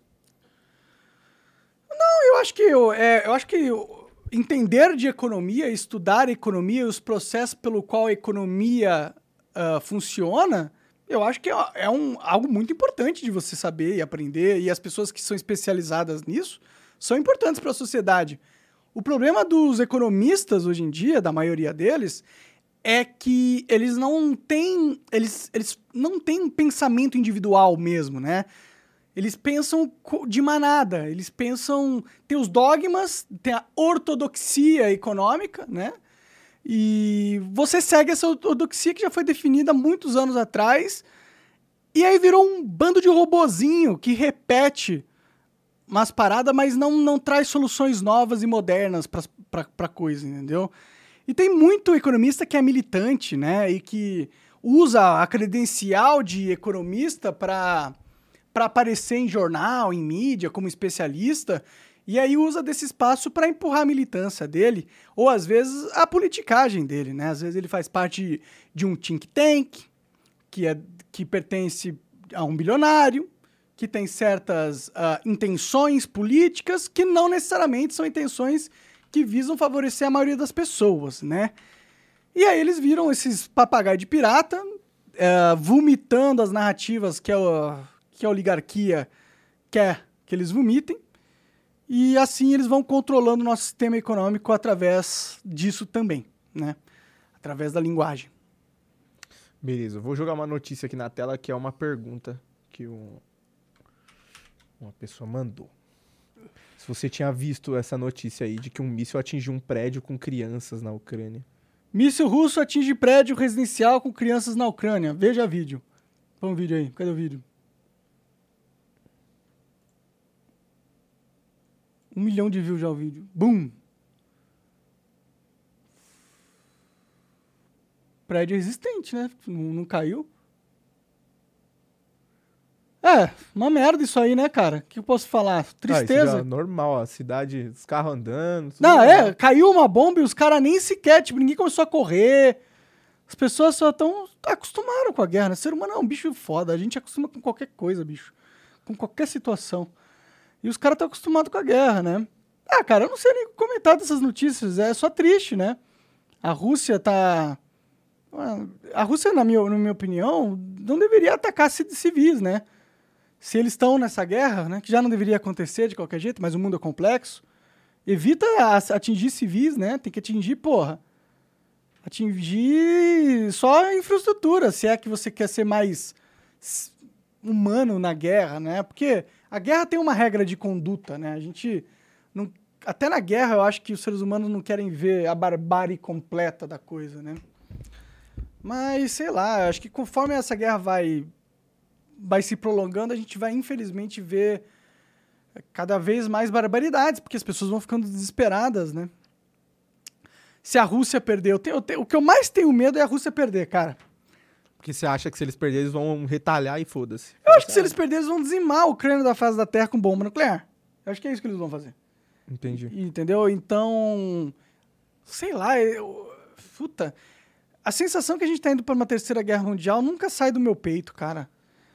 Acho que eu, é, eu acho que eu- entender de economia, estudar economia e os processos pelo qual a economia ah, funciona, eu acho que é, é um, algo muito importante de você saber e aprender. E as pessoas que são especializadas nisso são importantes para a sociedade. O problema dos economistas hoje em dia, da maioria deles, é que eles não têm. Eles, eles não têm um pensamento individual mesmo, né? Eles pensam de manada, eles pensam. Tem os dogmas, tem a ortodoxia econômica, né? E você segue essa ortodoxia que já foi definida muitos anos atrás, e aí virou um bando de robozinho que repete umas paradas, mas não, não traz soluções novas e modernas pra coisa, entendeu? E tem muito economista que é militante, né? E que usa a credencial de economista para para aparecer em jornal, em mídia, como especialista, e aí usa desse espaço para empurrar a militância dele, ou às vezes a politicagem dele, né? Às vezes ele faz parte de um think tank, que, é, que pertence a um bilionário, que tem certas ah, intenções políticas que não necessariamente são intenções que visam favorecer a maioria das pessoas, né? E aí eles viram esses papagaios de pirata, eh, vomitando as narrativas que a, que a oligarquia quer que eles vomitem, e assim eles vão controlando o nosso sistema econômico através disso também, né? Através da linguagem. Beleza, eu vou jogar uma notícia aqui na tela que é uma pergunta que um- uma pessoa mandou. Se você tinha visto essa notícia aí de que um míssil atingiu um prédio com crianças na Ucrânia. Míssil russo atinge prédio residencial com crianças na Ucrânia. Veja vídeo. Põe um vídeo aí. Cadê o vídeo? Um milhão de views já o vídeo. Bum! Prédio resistente, né? Não, não caiu. É, uma merda isso aí, né, cara? O que eu posso falar? Ah, isso Tristeza. já é normal, a cidade, os carros andando. Não, normal. é, caiu uma bomba e os caras nem sequer, tipo, ninguém começou a correr. As pessoas só estão acostumaram com a guerra, né? Ser humano é um bicho foda, a gente acostuma com qualquer coisa, bicho. Com qualquer situação. E os caras estão acostumados com a guerra, né? Ah, cara, eu não sei nem comentar dessas notícias, é só triste, né? A Rússia tá. A Rússia, na minha, na minha opinião, não deveria atacar ci- civis, né? Se eles estão nessa guerra, né? Que já não deveria acontecer de qualquer jeito, mas o mundo é complexo. Evita atingir civis, né? Tem que atingir, porra. Atingir só infraestrutura, se é que você quer ser mais. humano na guerra, né? Porque a guerra tem uma regra de conduta, né? A gente não, até na guerra eu acho que os seres humanos não querem ver a barbárie completa da coisa, né? Mas sei lá, acho que conforme essa guerra vai vai se prolongando, a gente vai infelizmente ver cada vez mais barbaridades, porque as pessoas vão ficando desesperadas, né? Se a Rússia perder, eu tenho, eu tenho, o que eu mais tenho medo é a Rússia perder, cara. Porque você acha que se eles perderem, eles vão retalhar e foda-se. Eu acho que se eles perderem, eles vão dizimar o crânio da face da Terra com bomba nuclear. Eu acho que é isso que eles vão fazer. Entendi. Entendeu? Então, sei lá, eu, puta, a sensação que a gente tá indo para uma terceira guerra mundial nunca sai do meu peito, cara.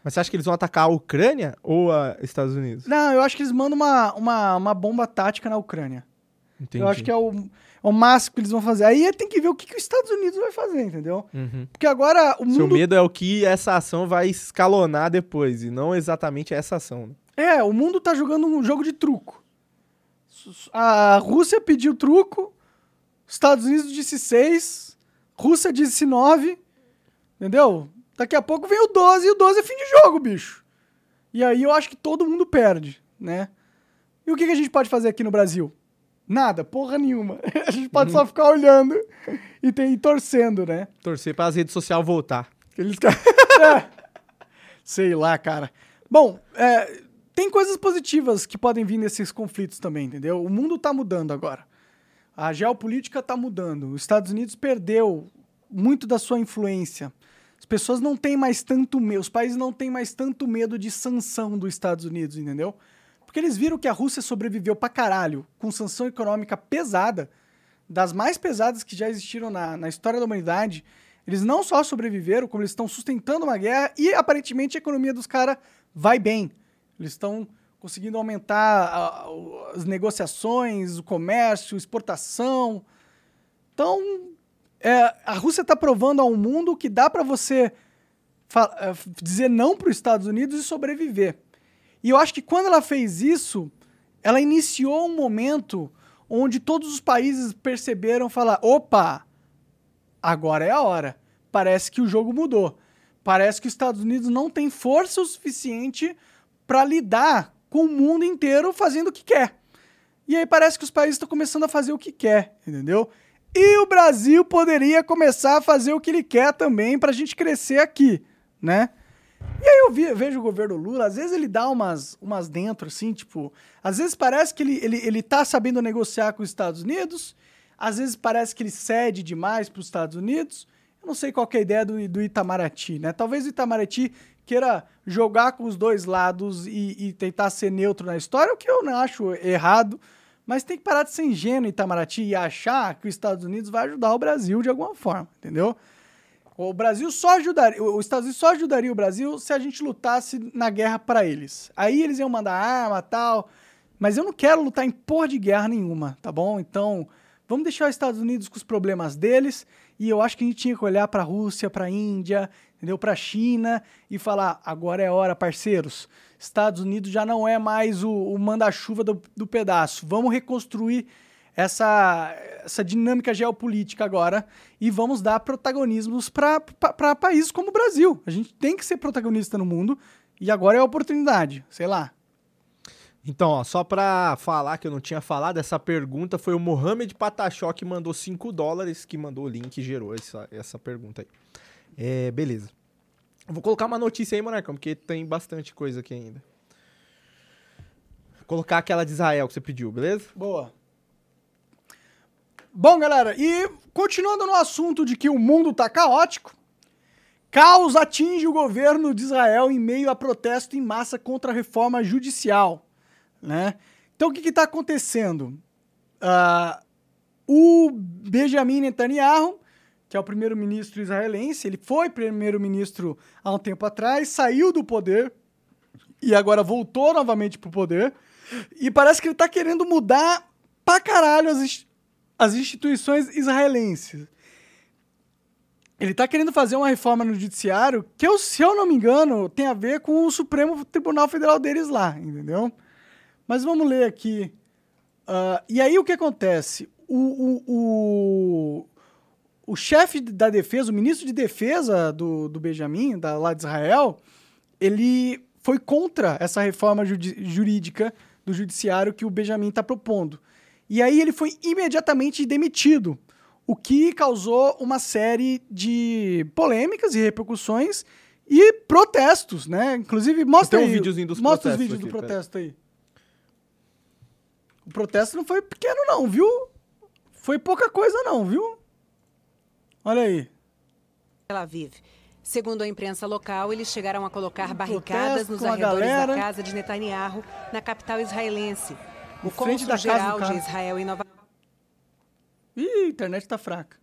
Mas você acha que eles vão atacar a Ucrânia ou a Estados Unidos? Não, eu acho que eles mandam uma, uma, uma bomba tática na Ucrânia. Entendi. Eu acho que é o, o máximo que eles vão fazer. Aí tem que ver o que, que os Estados Unidos vai fazer, entendeu? Uhum. Porque agora o Seu mundo. medo é o que essa ação vai escalonar depois, e não exatamente essa ação. né? É, o mundo tá jogando um jogo de truco. A Rússia pediu truco, Estados Unidos disse 6, Rússia disse 9, entendeu? Daqui a pouco vem o 12 e o 12 é fim de jogo, bicho. E aí eu acho que todo mundo perde, né? E o que, que a gente pode fazer aqui no Brasil? Nada, porra nenhuma. A gente pode só ficar olhando e, ter, e torcendo, né? Torcer para as redes sociais voltar. Eles... É. Sei lá, cara. Bom, é, tem coisas positivas que podem vir nesses conflitos também, entendeu? O mundo tá mudando agora. A geopolítica tá mudando. Os Estados Unidos perdeu muito da sua influência. As pessoas não têm mais tanto medo, os países não têm mais tanto medo de sanção dos Estados Unidos, entendeu? Porque eles viram que a Rússia sobreviveu pra caralho com sanção econômica pesada, das mais pesadas que já existiram na, na história da humanidade. Eles não só sobreviveram, como eles estão sustentando uma guerra e aparentemente a economia dos caras vai bem. Eles estão conseguindo aumentar a- as negociações, o comércio, exportação. Então, é, a Rússia está provando ao mundo que dá para você f- dizer não para os Estados Unidos e sobreviver. E eu acho que quando ela fez isso, ela iniciou um momento onde todos os países perceberam falar: opa, agora é a hora. Parece que o jogo mudou. Parece que os Estados Unidos não tem força o suficiente para lidar com o mundo inteiro fazendo o que quer. E aí parece que os países estão começando a fazer o que quer, entendeu? E o Brasil poderia começar a fazer o que ele quer também para a gente crescer aqui, né? Eu vi- vejo o governo Lula, às vezes ele dá umas, umas dentro, assim, tipo... Às vezes parece que ele, ele, ele tá sabendo negociar com os Estados Unidos, às vezes parece que ele cede demais para os Estados Unidos. Eu não sei qual é a ideia do, do Itamaraty, né? Talvez o Itamaraty queira jogar com os dois lados e, e tentar ser neutro na história, o que eu não acho errado. Mas tem que parar de ser ingênuo, Itamaraty, e achar que os Estados Unidos vai ajudar o Brasil de alguma forma, entendeu? O Brasil só ajudaria, os Estados Unidos só ajudaria o Brasil se a gente lutasse na guerra para eles. Aí eles iam mandar arma tal, mas eu não quero lutar em porra de guerra nenhuma, tá bom? Então, vamos deixar os Estados Unidos com os problemas deles e eu acho que a gente tinha que olhar para a Rússia, para a Índia, entendeu? Para a China e falar: agora é hora, parceiros. Estados Unidos já não é mais o, o manda-chuva do, do pedaço. Vamos reconstruir essa, essa dinâmica geopolítica agora e vamos dar protagonismos para países como o Brasil. A gente tem que ser protagonista no mundo e agora é a oportunidade, sei lá. Então, ó, só pra falar que eu não tinha falado, essa pergunta foi o Mohamed Patachó que mandou 5 dólares, que mandou o link e gerou essa, essa pergunta aí. É, beleza. Vou colocar uma notícia aí, Monarcão, porque tem bastante coisa aqui ainda. Vou colocar aquela de Israel que você pediu, beleza? Boa. Bom, galera, e continuando no assunto de que o mundo tá caótico, caos atinge o governo de Israel em meio a protesto em massa contra a reforma judicial, né? Então, o que está acontecendo? Ah, o Benjamin Netanyahu, que é o primeiro-ministro israelense, ele foi primeiro-ministro há um tempo atrás, saiu do poder e agora voltou novamente pro poder. E parece que ele tá querendo mudar pra caralho as, as instituições israelenses. Ele tá querendo fazer uma reforma no judiciário que, se eu não me engano, tem a ver com o Supremo Tribunal Federal deles lá, entendeu? Mas vamos ler aqui. Ah, e aí o que acontece? O, o, o, o chefe da defesa, o ministro de defesa do, do Benjamin, da, lá de Israel, ele foi contra essa reforma jurídica do judiciário que o Benjamin está propondo. E aí ele foi imediatamente demitido, o que causou uma série de polêmicas e repercussões e protestos, né? Inclusive, mostra Tem um aí, videozinho dos mostra os vídeos do aqui, pera. protesto aí. O protesto não foi pequeno não, viu? Foi pouca coisa não, viu? Olha aí. Tel Aviv. Segundo a imprensa local, eles chegaram a colocar barricadas protesto nos arredores da casa de Netanyahu, na capital israelense. O Em frente da casa do cônsul-geral cara. de Israel em Nova Ih, a internet tá fraca.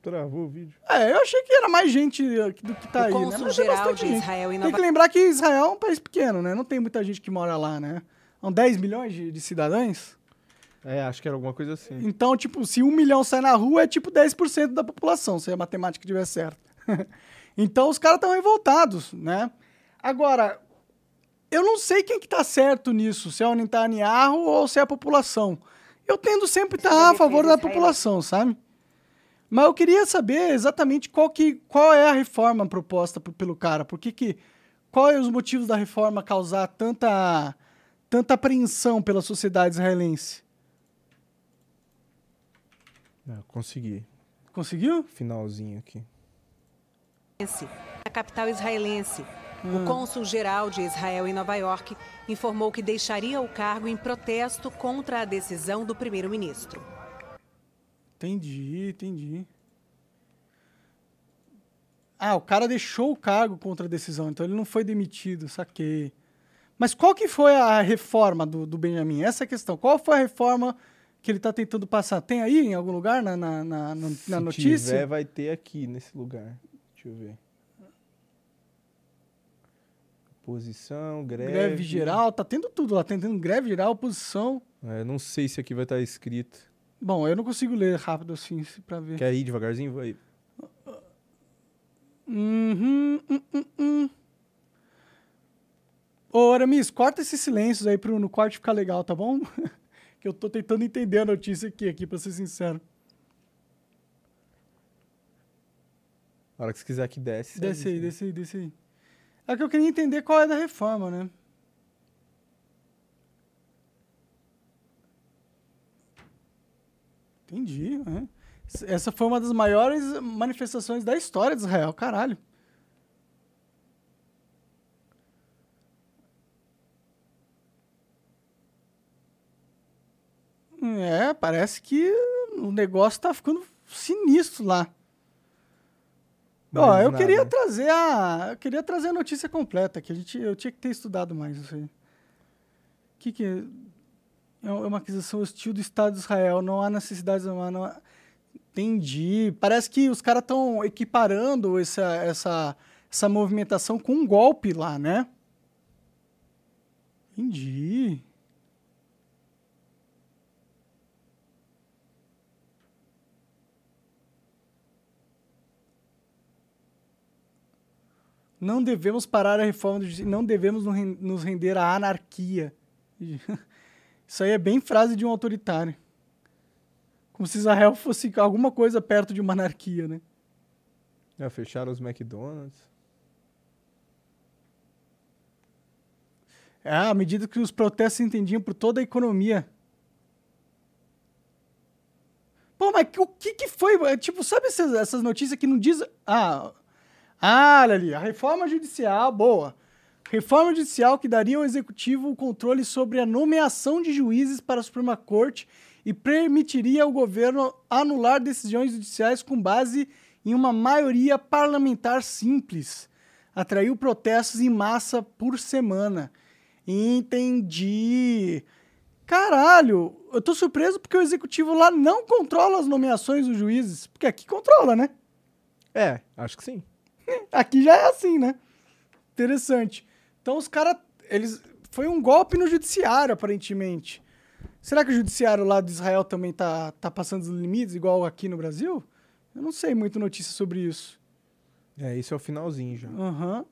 Travou o vídeo. É, eu achei que era mais gente eh, do que tá O aí, né? cônsul Mas tem geral de. Israel em Tem Nova- que lembrar que Israel é um país pequeno, né? Não tem muita gente que mora lá, né? São 10 milhões de, de cidadãos. É, acho que era alguma coisa assim. Então, tipo, se um milhão sai na rua, é tipo 10% da população, se a matemática estiver certa. então, os caras estão revoltados, né? Agora, eu não sei quem que tá certo nisso, se é o Netanyahu ou se é a população. Eu tendo sempre estar a defesa favor da população, sabe? Mas eu queria saber exatamente qual, que, qual é a reforma proposta pelo cara. Por que que... Qual é os motivos da reforma causar tanta, tanta apreensão pela sociedade israelense? Ah, consegui. Conseguiu? Finalzinho aqui. na capital israelense. Hum. O cônsul-geral de Israel em Nova York informou que deixaria o cargo em protesto contra a decisão do primeiro-ministro. Entendi, entendi. Ah, o cara deixou o cargo contra a decisão, então ele não foi demitido, saquei. Mas qual que foi a reforma do, do Benjamin? Essa é a questão. Qual foi a reforma que ele está tentando passar? Tem aí em algum lugar na, na, na, na- Se na notícia? tiver, vai ter aqui nesse lugar. Deixa eu ver. Oposição, greve. greve. geral, tá tendo tudo lá. Tá tendo greve geral, oposição. É, não sei se aqui vai estar escrito. Bom, eu não consigo ler rápido assim, pra ver. Quer ir devagarzinho? Vai. Uhum, hum, hum, hum. Ô, Aramis, corta esses silêncios aí pro no corte ficar legal, tá bom? que eu tô tentando entender a notícia aqui, aqui pra ser sincero. Na hora que você quiser aqui, desce. Desce aí, desce aí, desce aí. É que eu queria entender qual é da reforma, né? Entendi, né? Essa foi uma das maiores manifestações da história de Israel, caralho. É, parece que o negócio tá ficando sinistro lá. Ó, eu nada. queria trazer a, eu queria trazer a notícia completa, que a gente, eu tinha que ter estudado mais isso aí. O que que é? É uma aquisição hostil do Estado de Israel, não há necessidade, não não há- Entendi. Parece que os caras estão equiparando essa, essa, essa movimentação com um golpe lá, né? Entendi. Não devemos parar a reforma, do, não devemos nos render à anarquia. Isso aí é bem frase de um autoritário. Como se Israel fosse alguma coisa perto de uma anarquia, né? É, fecharam os McDonald's. É, à medida que os protestos se entendiam por toda a economia. Pô, mas o que que foi? É, Tipo, sabe essas, essas notícias que não diz... Ah, ah, olha ali, a reforma judicial, boa. Reforma judicial que daria ao executivo o controle sobre a nomeação de juízes para a Suprema Corte e permitiria ao governo anular decisões judiciais com base em uma maioria parlamentar simples. Atraiu protestos em massa por semana. Entendi. Caralho, eu tô surpreso porque o executivo lá não controla as nomeações dos juízes. Porque aqui controla, né? É, acho que sim. Aqui já é assim, né? Interessante. Então os caras, eles foi um golpe no judiciário, aparentemente. Será que o judiciário lá de Israel também tá, tá passando os limites, igual aqui no Brasil? Eu não sei muito notícia sobre isso. É, isso é o finalzinho já. Aham.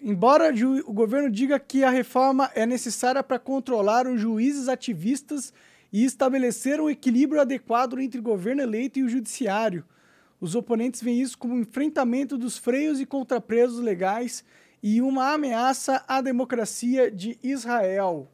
Embora ju- o governo diga que a reforma é necessária para controlar os juízes ativistas e estabelecer um equilíbrio adequado entre o governo eleito e o judiciário, Os oponentes veem isso como um enfrentamento dos freios e contrapesos legais e uma ameaça à democracia de Israel.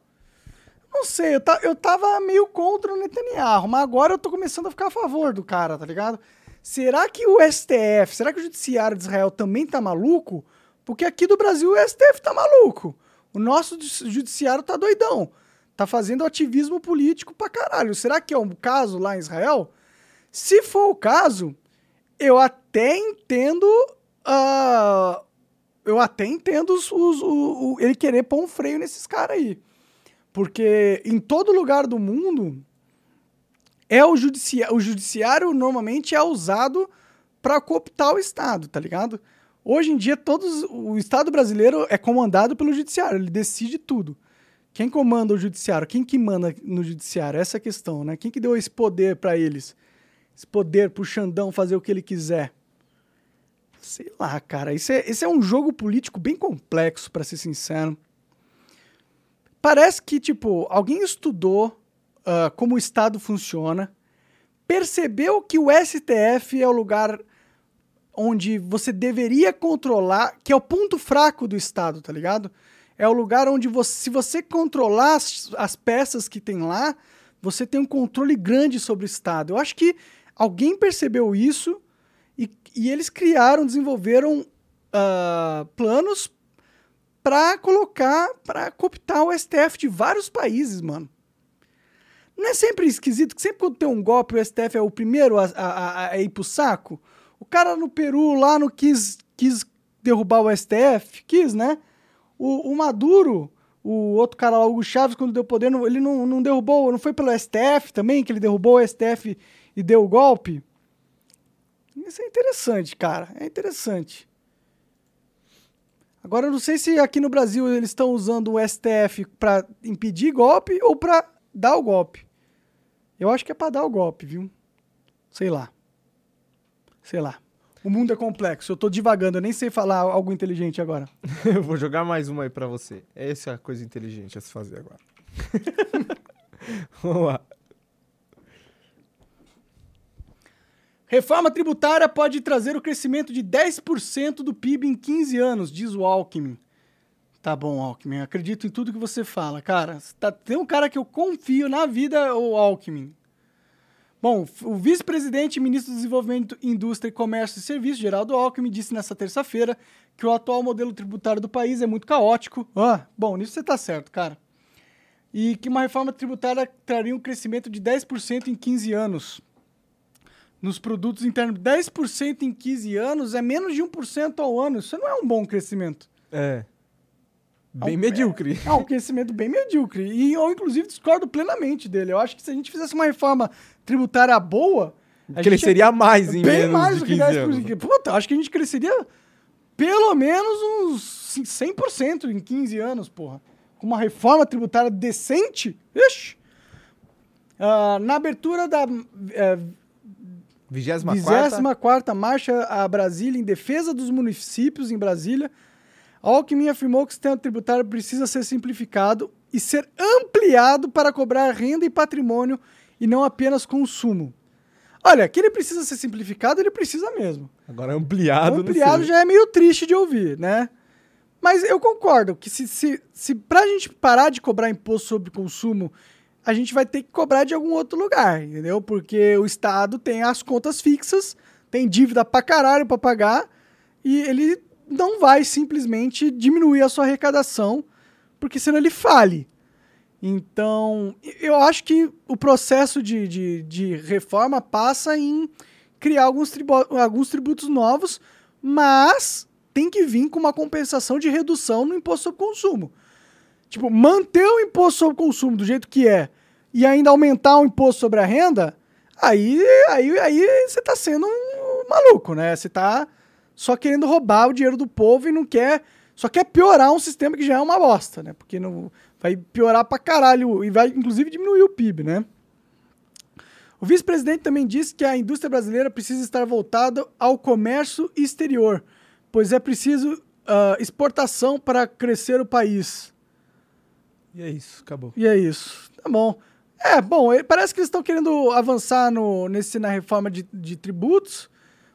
Não sei, eu, eu tava meio contra o Netanyahu, mas agora eu tô começando a ficar a favor do cara, tá ligado? Será que o STF, será que o Judiciário de Israel também tá maluco? Porque aqui do Brasil o STF tá maluco. O nosso Judiciário tá doidão. Tá fazendo ativismo político pra caralho. Será que é um caso lá em Israel? Se for o caso, eu até entendo. Uh, eu até entendo os, os, o, o, ele querer pôr um freio nesses caras aí. Porque em todo lugar do mundo, é o judiciário, o judiciário normalmente é usado para cooptar o Estado, tá ligado? Hoje em dia, todos, o Estado brasileiro é comandado pelo judiciário, ele decide tudo. Quem comanda o judiciário? Quem que manda no judiciário? Essa é a questão, né? Quem que deu esse poder para eles? Esse poder pro Xandão fazer o que ele quiser? Sei lá, cara. Isso é, esse é um jogo político bem complexo, para ser sincero. Parece que, tipo, alguém estudou uh, como o Estado funciona, percebeu que o STF é o lugar onde você deveria controlar, que é o ponto fraco do Estado, tá ligado? É o lugar onde você, se você controlar as, as peças que tem lá, você tem um controle grande sobre o Estado. Eu acho que alguém percebeu isso e, e eles criaram, desenvolveram uh, planos para colocar, para cooptar o STF de vários países, mano. Não é sempre esquisito que sempre quando tem um golpe o STF é o primeiro a, a, a ir pro saco? O cara no Peru lá não quis, quis derrubar o STF, quis, né? O, o Maduro, o outro cara lá, o Hugo Chaves, quando deu poder, não, ele não, não derrubou, não foi pelo STF também, que ele derrubou o STF e deu o golpe? Isso é interessante, cara. É interessante. Agora, eu não sei se aqui no Brasil eles estão usando o STF para impedir golpe ou para dar o golpe. Eu acho que é para dar o golpe, viu? Sei lá. Sei lá. O mundo é complexo. Eu tô divagando, eu nem sei falar algo inteligente agora. eu vou jogar mais uma aí para você. Essa é a coisa inteligente a se fazer agora. Vamos lá. Reforma tributária pode trazer o crescimento de 10% do PIB em 15 anos, diz o Alckmin. Tá bom, Alckmin. Acredito em tudo que você fala. Cara, tá, tem um cara que eu confio na vida, o Alckmin. Bom, o vice-presidente e ministro do Desenvolvimento, Indústria, Comércio e Serviços, Geraldo Alckmin, disse nesta terça-feira que o atual modelo tributário do país é muito caótico. Ah, bom, nisso você tá certo, cara. E que uma reforma tributária traria um crescimento de 10% em 15 anos. Nos produtos internos, 10% em 15 anos é menos de 1% ao ano. Isso não é um bom crescimento. É. Bem é um, medíocre. É, é um crescimento bem medíocre. E eu, inclusive, discordo plenamente dele. Eu acho que se a gente fizesse uma reforma tributária boa. Cresceria ia... mais em bem mais do que 10%. Anos. Puta, acho que a gente cresceria pelo menos uns 100% em 15 anos, porra. Com uma reforma tributária decente, ixi. Uh, na abertura da uh, 24 Marcha a Brasília em defesa dos municípios em Brasília, Alckmin afirmou que o sistema tributário precisa ser simplificado e ser ampliado para cobrar renda e patrimônio e não apenas consumo. Olha, que ele precisa ser simplificado, ele precisa mesmo. Agora ampliado, Ampliado já é meio triste de ouvir, né? Mas eu concordo que se, se, se pra gente parar de cobrar imposto sobre consumo, a gente vai ter que cobrar de algum outro lugar, entendeu? Porque o Estado tem as contas fixas, tem dívida pra caralho pra pagar, e ele não vai simplesmente diminuir a sua arrecadação, porque senão ele fale. Então, eu acho que o processo de, de, de reforma passa em criar alguns, alguns tributos novos, mas tem que vir com uma compensação de redução no imposto sobre consumo. Tipo, manter o imposto sobre consumo do jeito que é e ainda aumentar o imposto sobre a renda, aí, aí, aí você está sendo um maluco, né? Você está só querendo roubar o dinheiro do povo e não quer. Só quer piorar um sistema que já é uma bosta, né? Porque não vai piorar pra caralho e vai, inclusive, diminuir o PIB, né? O vice-presidente também disse que a indústria brasileira precisa estar voltada ao comércio exterior, pois é preciso uh, exportação para crescer o país. E é isso, acabou. E é isso. Tá bom. É, bom, parece que eles estão querendo avançar no, nesse, na reforma de, de tributos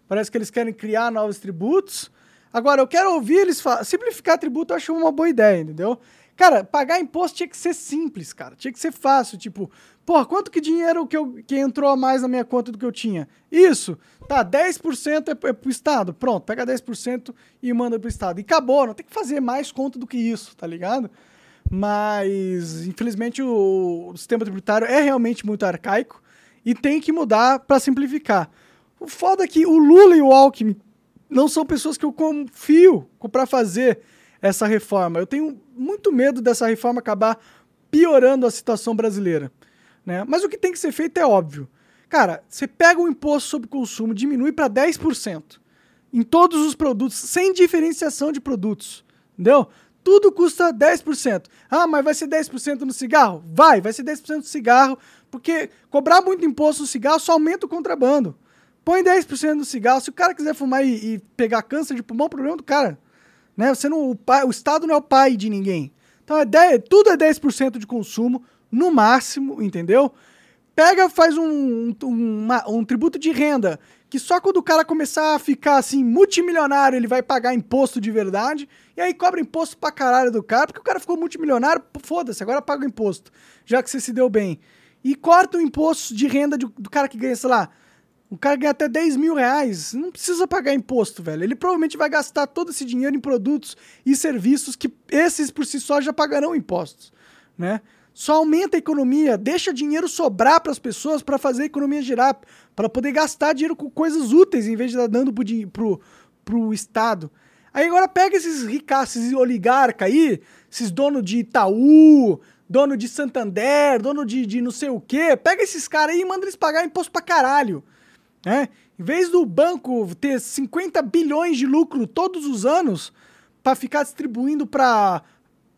Parece que eles querem criar novos tributos. Agora, eu quero ouvir eles falar. Simplificar tributo eu acho uma boa ideia, entendeu? Cara, pagar imposto tinha que ser simples, cara. Tinha que ser fácil. Tipo, porra, quanto que dinheiro que, eu, que entrou a mais na minha conta do que eu tinha? Isso. Tá, 10% é, é pro Estado. Pronto, pega 10% e manda pro Estado. E acabou, não tem que fazer mais conta do que isso, tá ligado? Mas, infelizmente, o, o sistema tributário é realmente muito arcaico e tem que mudar para simplificar. O foda é que o Lula e o Alckmin não são pessoas que eu confio para fazer essa reforma. Eu tenho muito medo dessa reforma acabar piorando a situação brasileira. Né? Mas o que tem que ser feito é óbvio. Cara, você pega o imposto sobre consumo, diminui para 10% em todos os produtos, sem diferenciação de produtos. Entendeu? Tudo custa 10%. Ah, mas vai ser 10% no cigarro? Vai, vai ser 10% no cigarro, porque cobrar muito imposto no cigarro só aumenta o contrabando. Põe 10% no cigarro. Se o cara quiser fumar e, e, pegar câncer de pulmão, é o problema do cara. Né? Você não, o, pai, o Estado não é o pai de ninguém. Então é 10, tudo é 10% de consumo, no máximo, entendeu? Pega, faz um, um, uma, um tributo de renda, que só quando o cara começar a ficar assim, multimilionário, ele vai pagar imposto de verdade, e aí cobra imposto pra caralho do cara, porque o cara ficou multimilionário, foda-se, agora paga o imposto, já que você se deu bem. E corta o imposto de renda do, do cara que ganha, sei lá, o cara ganha até 10 mil reais, não precisa pagar imposto, velho. Ele provavelmente vai gastar todo esse dinheiro em produtos e serviços que esses por si só já pagarão impostos, né? Só aumenta a economia, deixa dinheiro sobrar para as pessoas para fazer a economia girar, para poder gastar dinheiro com coisas úteis em vez de estar dando pro, pro Estado. Aí agora pega esses ricaços, esses oligarcas aí, esses donos de Itaú, dono de Santander, dono de, de não sei o quê, pega esses caras aí e manda eles pagar imposto pra caralho. Né? Em vez do banco ter 50 bilhões de lucro todos os anos para ficar distribuindo para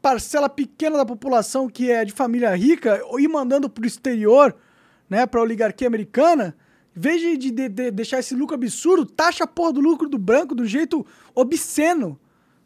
parcela pequena da população que é de família rica e mandando para o exterior, né, para a oligarquia americana, em vez de, de, de, deixar esse lucro absurdo, taxa a porra do lucro do banco do jeito obsceno,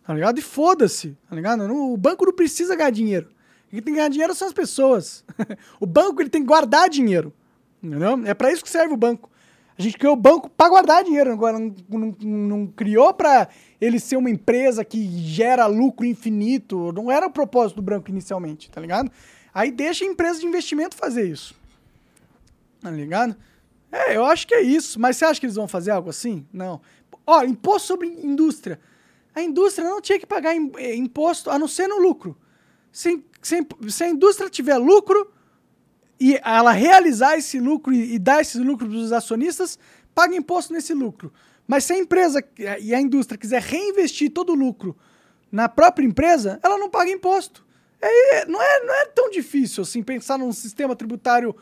tá ligado? E foda-se, tá ligado? o banco não precisa ganhar dinheiro. Quem tem que ganhar dinheiro são as pessoas. o banco ele tem que guardar dinheiro, entendeu? É para isso que serve o banco. A gente criou o banco para guardar dinheiro, agora não, não, não criou para ele ser uma empresa que gera lucro infinito. Não era o propósito do banco inicialmente, tá ligado? Aí deixa a empresa de investimento fazer isso. Tá ligado? É, eu acho que é isso. Mas você acha que eles vão fazer algo assim? Não. Ó, imposto sobre indústria. A indústria não tinha que pagar eh, imposto a não ser no lucro. Se, se, se a indústria tiver lucro, e ela realizar esse lucro e, e dar esse lucro para os acionistas, paga imposto nesse lucro. Mas se a empresa e a indústria quiser reinvestir todo o lucro na própria empresa, ela não paga imposto. É, não, é, não é tão difícil assim pensar num sistema tributário.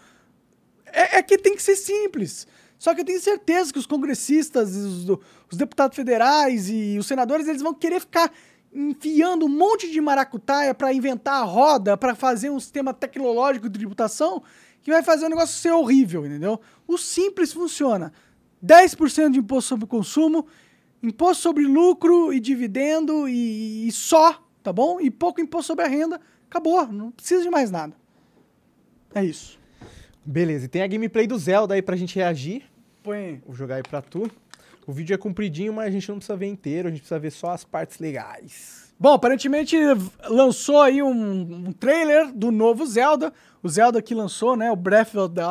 É, é, que tem que ser simples. Só que eu tenho certeza que os congressistas, os, os deputados federais e os senadores, eles vão querer ficar enfiando um monte de maracutaia para inventar a roda, para fazer um sistema tecnológico de tributação que vai fazer o negócio ser horrível, entendeu? O simples funciona. 10% de imposto sobre consumo, imposto sobre lucro e dividendo e, e, só, tá bom? E pouco imposto sobre a renda. Acabou, não precisa de mais nada. É isso. Beleza, e tem a gameplay do Zelda aí pra gente reagir. Põe. Vou jogar aí pra tu. O vídeo é compridinho, mas a gente não precisa ver inteiro, a gente precisa ver só as partes legais. Bom, aparentemente lançou aí um, um trailer do novo Zelda. O Zelda que lançou, né, o Breath of the,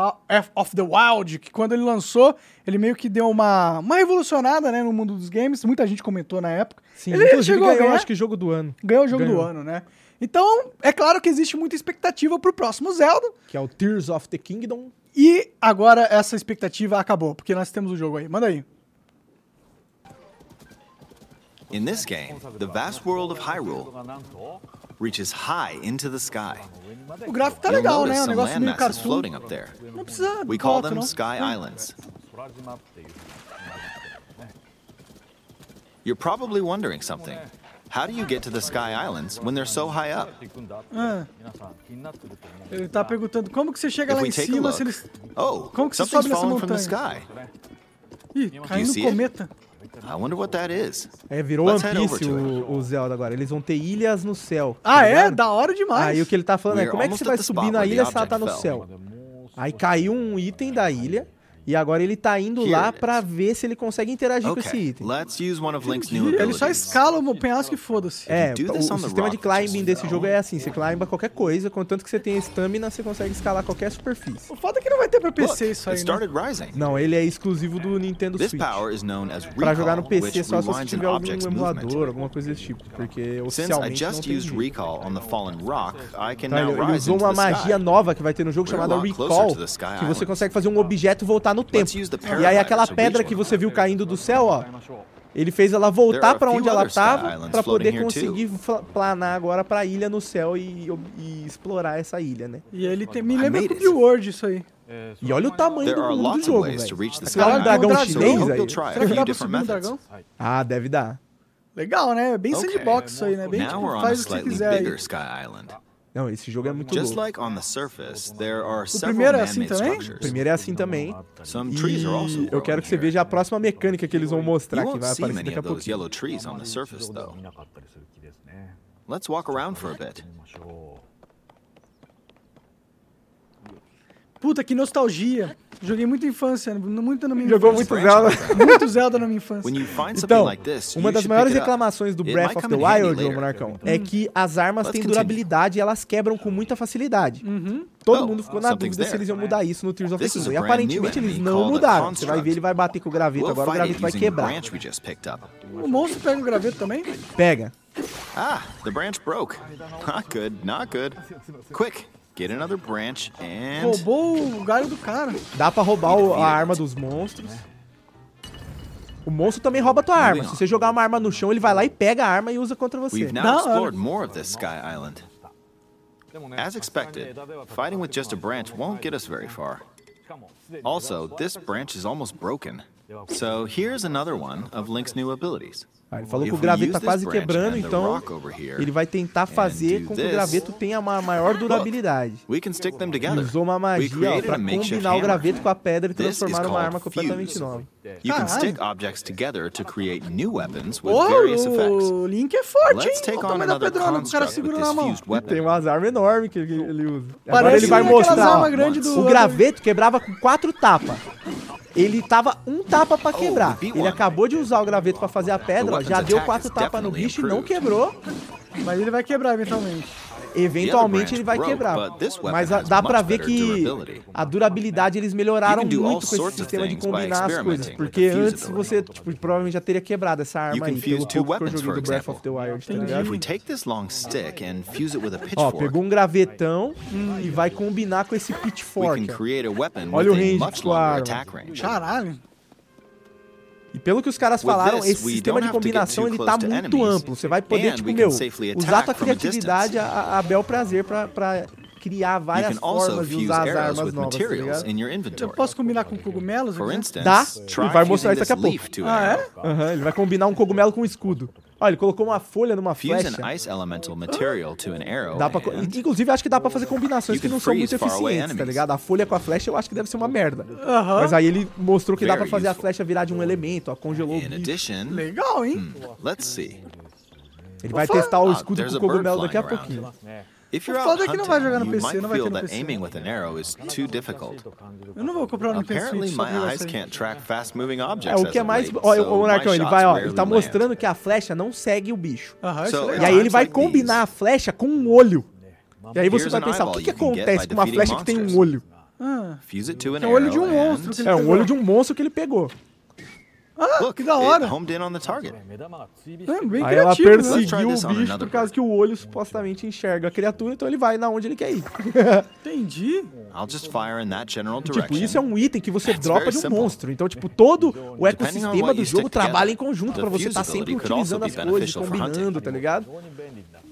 of the Wild, que quando ele lançou, ele meio que deu uma, uma revolucionada, né, no mundo dos games. Muita gente comentou na época. Sim, ele inclusive chegou ganhou, acho que jogo do ano. Ganhou o jogo ganhou. do ano, né? Então, é claro que existe muita expectativa pro próximo Zelda. Que é o Tears of the Kingdom. E agora essa expectativa acabou, porque nós temos o jogo aí. Manda aí. In this game, the vast world of Hyrule reaches high into the sky. O gráfico tá legal, né? O negócio meio cartoon. floating up there. Não precisa We call them Sky Islands. You're probably wondering something. How do you get to the Sky Islands when they're so high up? Ah. Ele tá perguntando como que você chega If lá em cima look, eles... Oh, como que você sobe something's nessa falling from the montanha? sky. Ih, caindo see it? cometa. I wonder what that is. É, virou One Let's head over Piece o, o Zelda agora. Eles vão ter ilhas no céu. Ah, tá é? Da hora demais. Aí o que ele tá falando é como é que você vai subir na ilha se ela tá no fell. céu? Aí caiu um item da ilha, E agora ele tá indo Here lá pra ver se ele consegue interagir com esse Okay, item. let's use one of Link's new Ele só escala o penhasco e foda-se. É, o, o sistema de climbing desse jogo é assim, você climba qualquer coisa, contanto que você tenha stamina, você consegue escalar qualquer superfície. O foda é que não vai ter pra Look, PC isso aí, né? Não, ele é exclusivo do Nintendo Switch. Pra jogar no PC só se você tiver algum emulador, alguma coisa desse tipo, porque oficialmente não tem jeito. rock, Então, ele, usou uma the magia sky. nova que vai ter no jogo chamada Recall, que você consegue fazer um objeto voltar no tempo. E aí aquela pedra que você viu caindo do céu, ó, ele fez ela voltar a few onde ela other Sky tava Islands pra poder conseguir planar agora pra ilha no céu e, e explorar essa ilha, né? E ele tem, me lembra it. World isso aí. E olha o tamanho do mundo do jogo, velho. Sky um dragão chinês aí. a Será que dá pra subir methods. dragão? Ah, deve dar. Legal, né? Bem Okay. sandbox isso aí, né? Bem tipo, a faz o que quiser aí. Não, esse jogo é muito Just louco. like on the surface, there are several primeiro é assim também? O primeiro é assim também. E eu quero que você veja a próxima mecânica que eles vão mostrar que vai aparecer daqui a pouquinho. yellow trees on the surface, though. Let's walk around for a bit. Puta, que nostalgia. Joguei muita infância, muito na minha Jogou infância. muito Zelda. Muito Zelda na minha infância. Então, uma das maiores reclamações do Breath of the Wild, ô later. Monarcão, é que as armas Let's têm durabilidade e elas quebram com muita facilidade. Todo Oh, mundo ficou na dúvida se eles iam mudar isso no Tears of the Kingdom. E aparentemente eles não mudaram. Você vai ver, ele vai bater com o graveto We'll agora, o graveto vai quebrar. O monstro pega o graveto também? Pega. Ah, the branch broke. Not good, not good. Quick, get another branch and... Roubou o galho do cara. Dá pra roubar o- a arma dos monstros. O monstro também rouba a tua arma. Se você jogar uma arma no chão, ele vai lá e pega a arma e usa contra você. We've now Da hora. explored more of this Sky Island. As expected, fighting with just a branch won't get us very far. Also, this branch is almost broken. So here's another one of Link's new abilities. Ah, ele falou que o graveto tá quase quebrando, então ele vai tentar fazer com que o graveto tenha uma maior durabilidade. Ele usou uma magia ó, pra combinar o graveto com a pedra e transformar numa arma completamente nova. You can Caralho. stick objects together to create new weapons with Ô, various effects. o Link é forte, Let's hein? o tamanho da pedrona que o cara segura na mão. tem umas armas enormes que ele, usa. Agora Parece ele vai mostrar. ó, o graveto quebrava com quatro tapas. Ele tava um tapa pra quebrar. we beat Ele acabou de usar o graveto pra fazer a pedra, já deu quatro tapas no bicho e não quebrou. Mas ele vai quebrar eventualmente. Eventualmente ele vai quebrar. Mas a- dá pra ver que a durabilidade eles melhoraram muito com esse sistema de combinar as coisas. Porque antes você tipo, provavelmente já teria quebrado essa arma aí, pelo pouco que eu joguei do Breath of the Wild, tá ligado? Ó, pegou um gravetão e vai combinar com esse pitchfork. ó. Olha o range range. Caralho. E pelo que os caras falaram, esse sistema de combinação ele tá to muito amplo. Você vai poder, tipo, meu, usar attack tua a criatividade a, a bel prazer pra, pra criar várias formas de usar as armas with novas, tá Eu posso combinar com cogumelos? Instance, Dá, e vai mostrar isso daqui a pouco. Ah, é? Aham, ele vai combinar um cogumelo com um escudo. Ó, ele colocou uma folha numa flecha. an ice elemental material to an arrow Dá pra, inclusive, acho que dá pra fazer combinações que não são muito eficientes, tá ligado? A folha com a flecha eu acho que deve ser uma merda. Aham. Mas aí ele mostrou que dá pra fazer a flecha virar de um elemento, ó, congelou o bicho. Legal, hein? Hum. let's see. Ele vai testar o Ah, escudo com bird cogumelo daqui a pouquinho. You're O out foda é que não vai jogar no PC, might não vai ter feel no that PC. aiming with an arrow is too difficult. Eu não vou comprar no Nintendo Apparently, Switch só É, objects o que é mais. so o Monarcão, my ele vai, ó, ele tá land. mostrando que a flecha não segue o bicho. É E aí ele vai combinar a flecha com um olho. E aí você Here's vai pensar, o que, que acontece com uma flecha que tem um olho? Ah, Fuse it to an é o olho de um monstro É um pegou. olho de um monstro que ele pegou. Ah, look, que da hora. homed in on the target. É, bem Aí ela criativo, né? Let's try perseguiu this o on bicho another por causa que o olho supostamente enxerga a criatura, então ele vai na onde ele quer ir. Entendi. I'll just fire in that general tipo, direction. isso é um item que você That's dropa very de um simple. monstro. Então, tipo, todo o ecossistema do jogo trabalha em conjunto pra você estar fusability sempre utilizando as coisas, combinando, tá ligado?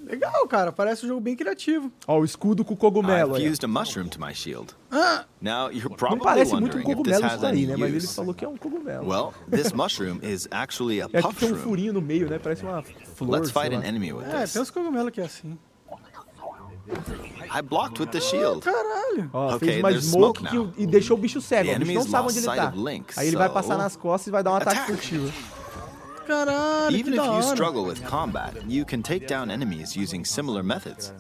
Legal, cara. Parece um jogo bem criativo. Ó, o escudo com o cogumelo aí. ó. fused a mushroom to my shield. Now you're Não parece muito um cogumelo isso aí, any né? Mas ele falou que é um cogumelo. Well, this mushroom is actually a É que puff tem um furinho no meio, né? Parece uma flor. Let's fight an enemy with É, this. tem uns cogumelos que é assim. I blocked with the shield. Caralho. Ó, Okay, fez uma smoke smoke que e deixou o bicho cego. O bicho não sabe onde ele tá. Link, Aí ele vai passar nas costas e vai dar um ataque furtivo. Caralho, Even que if da you hora. struggle with combat, you can take down enemies using similar methods.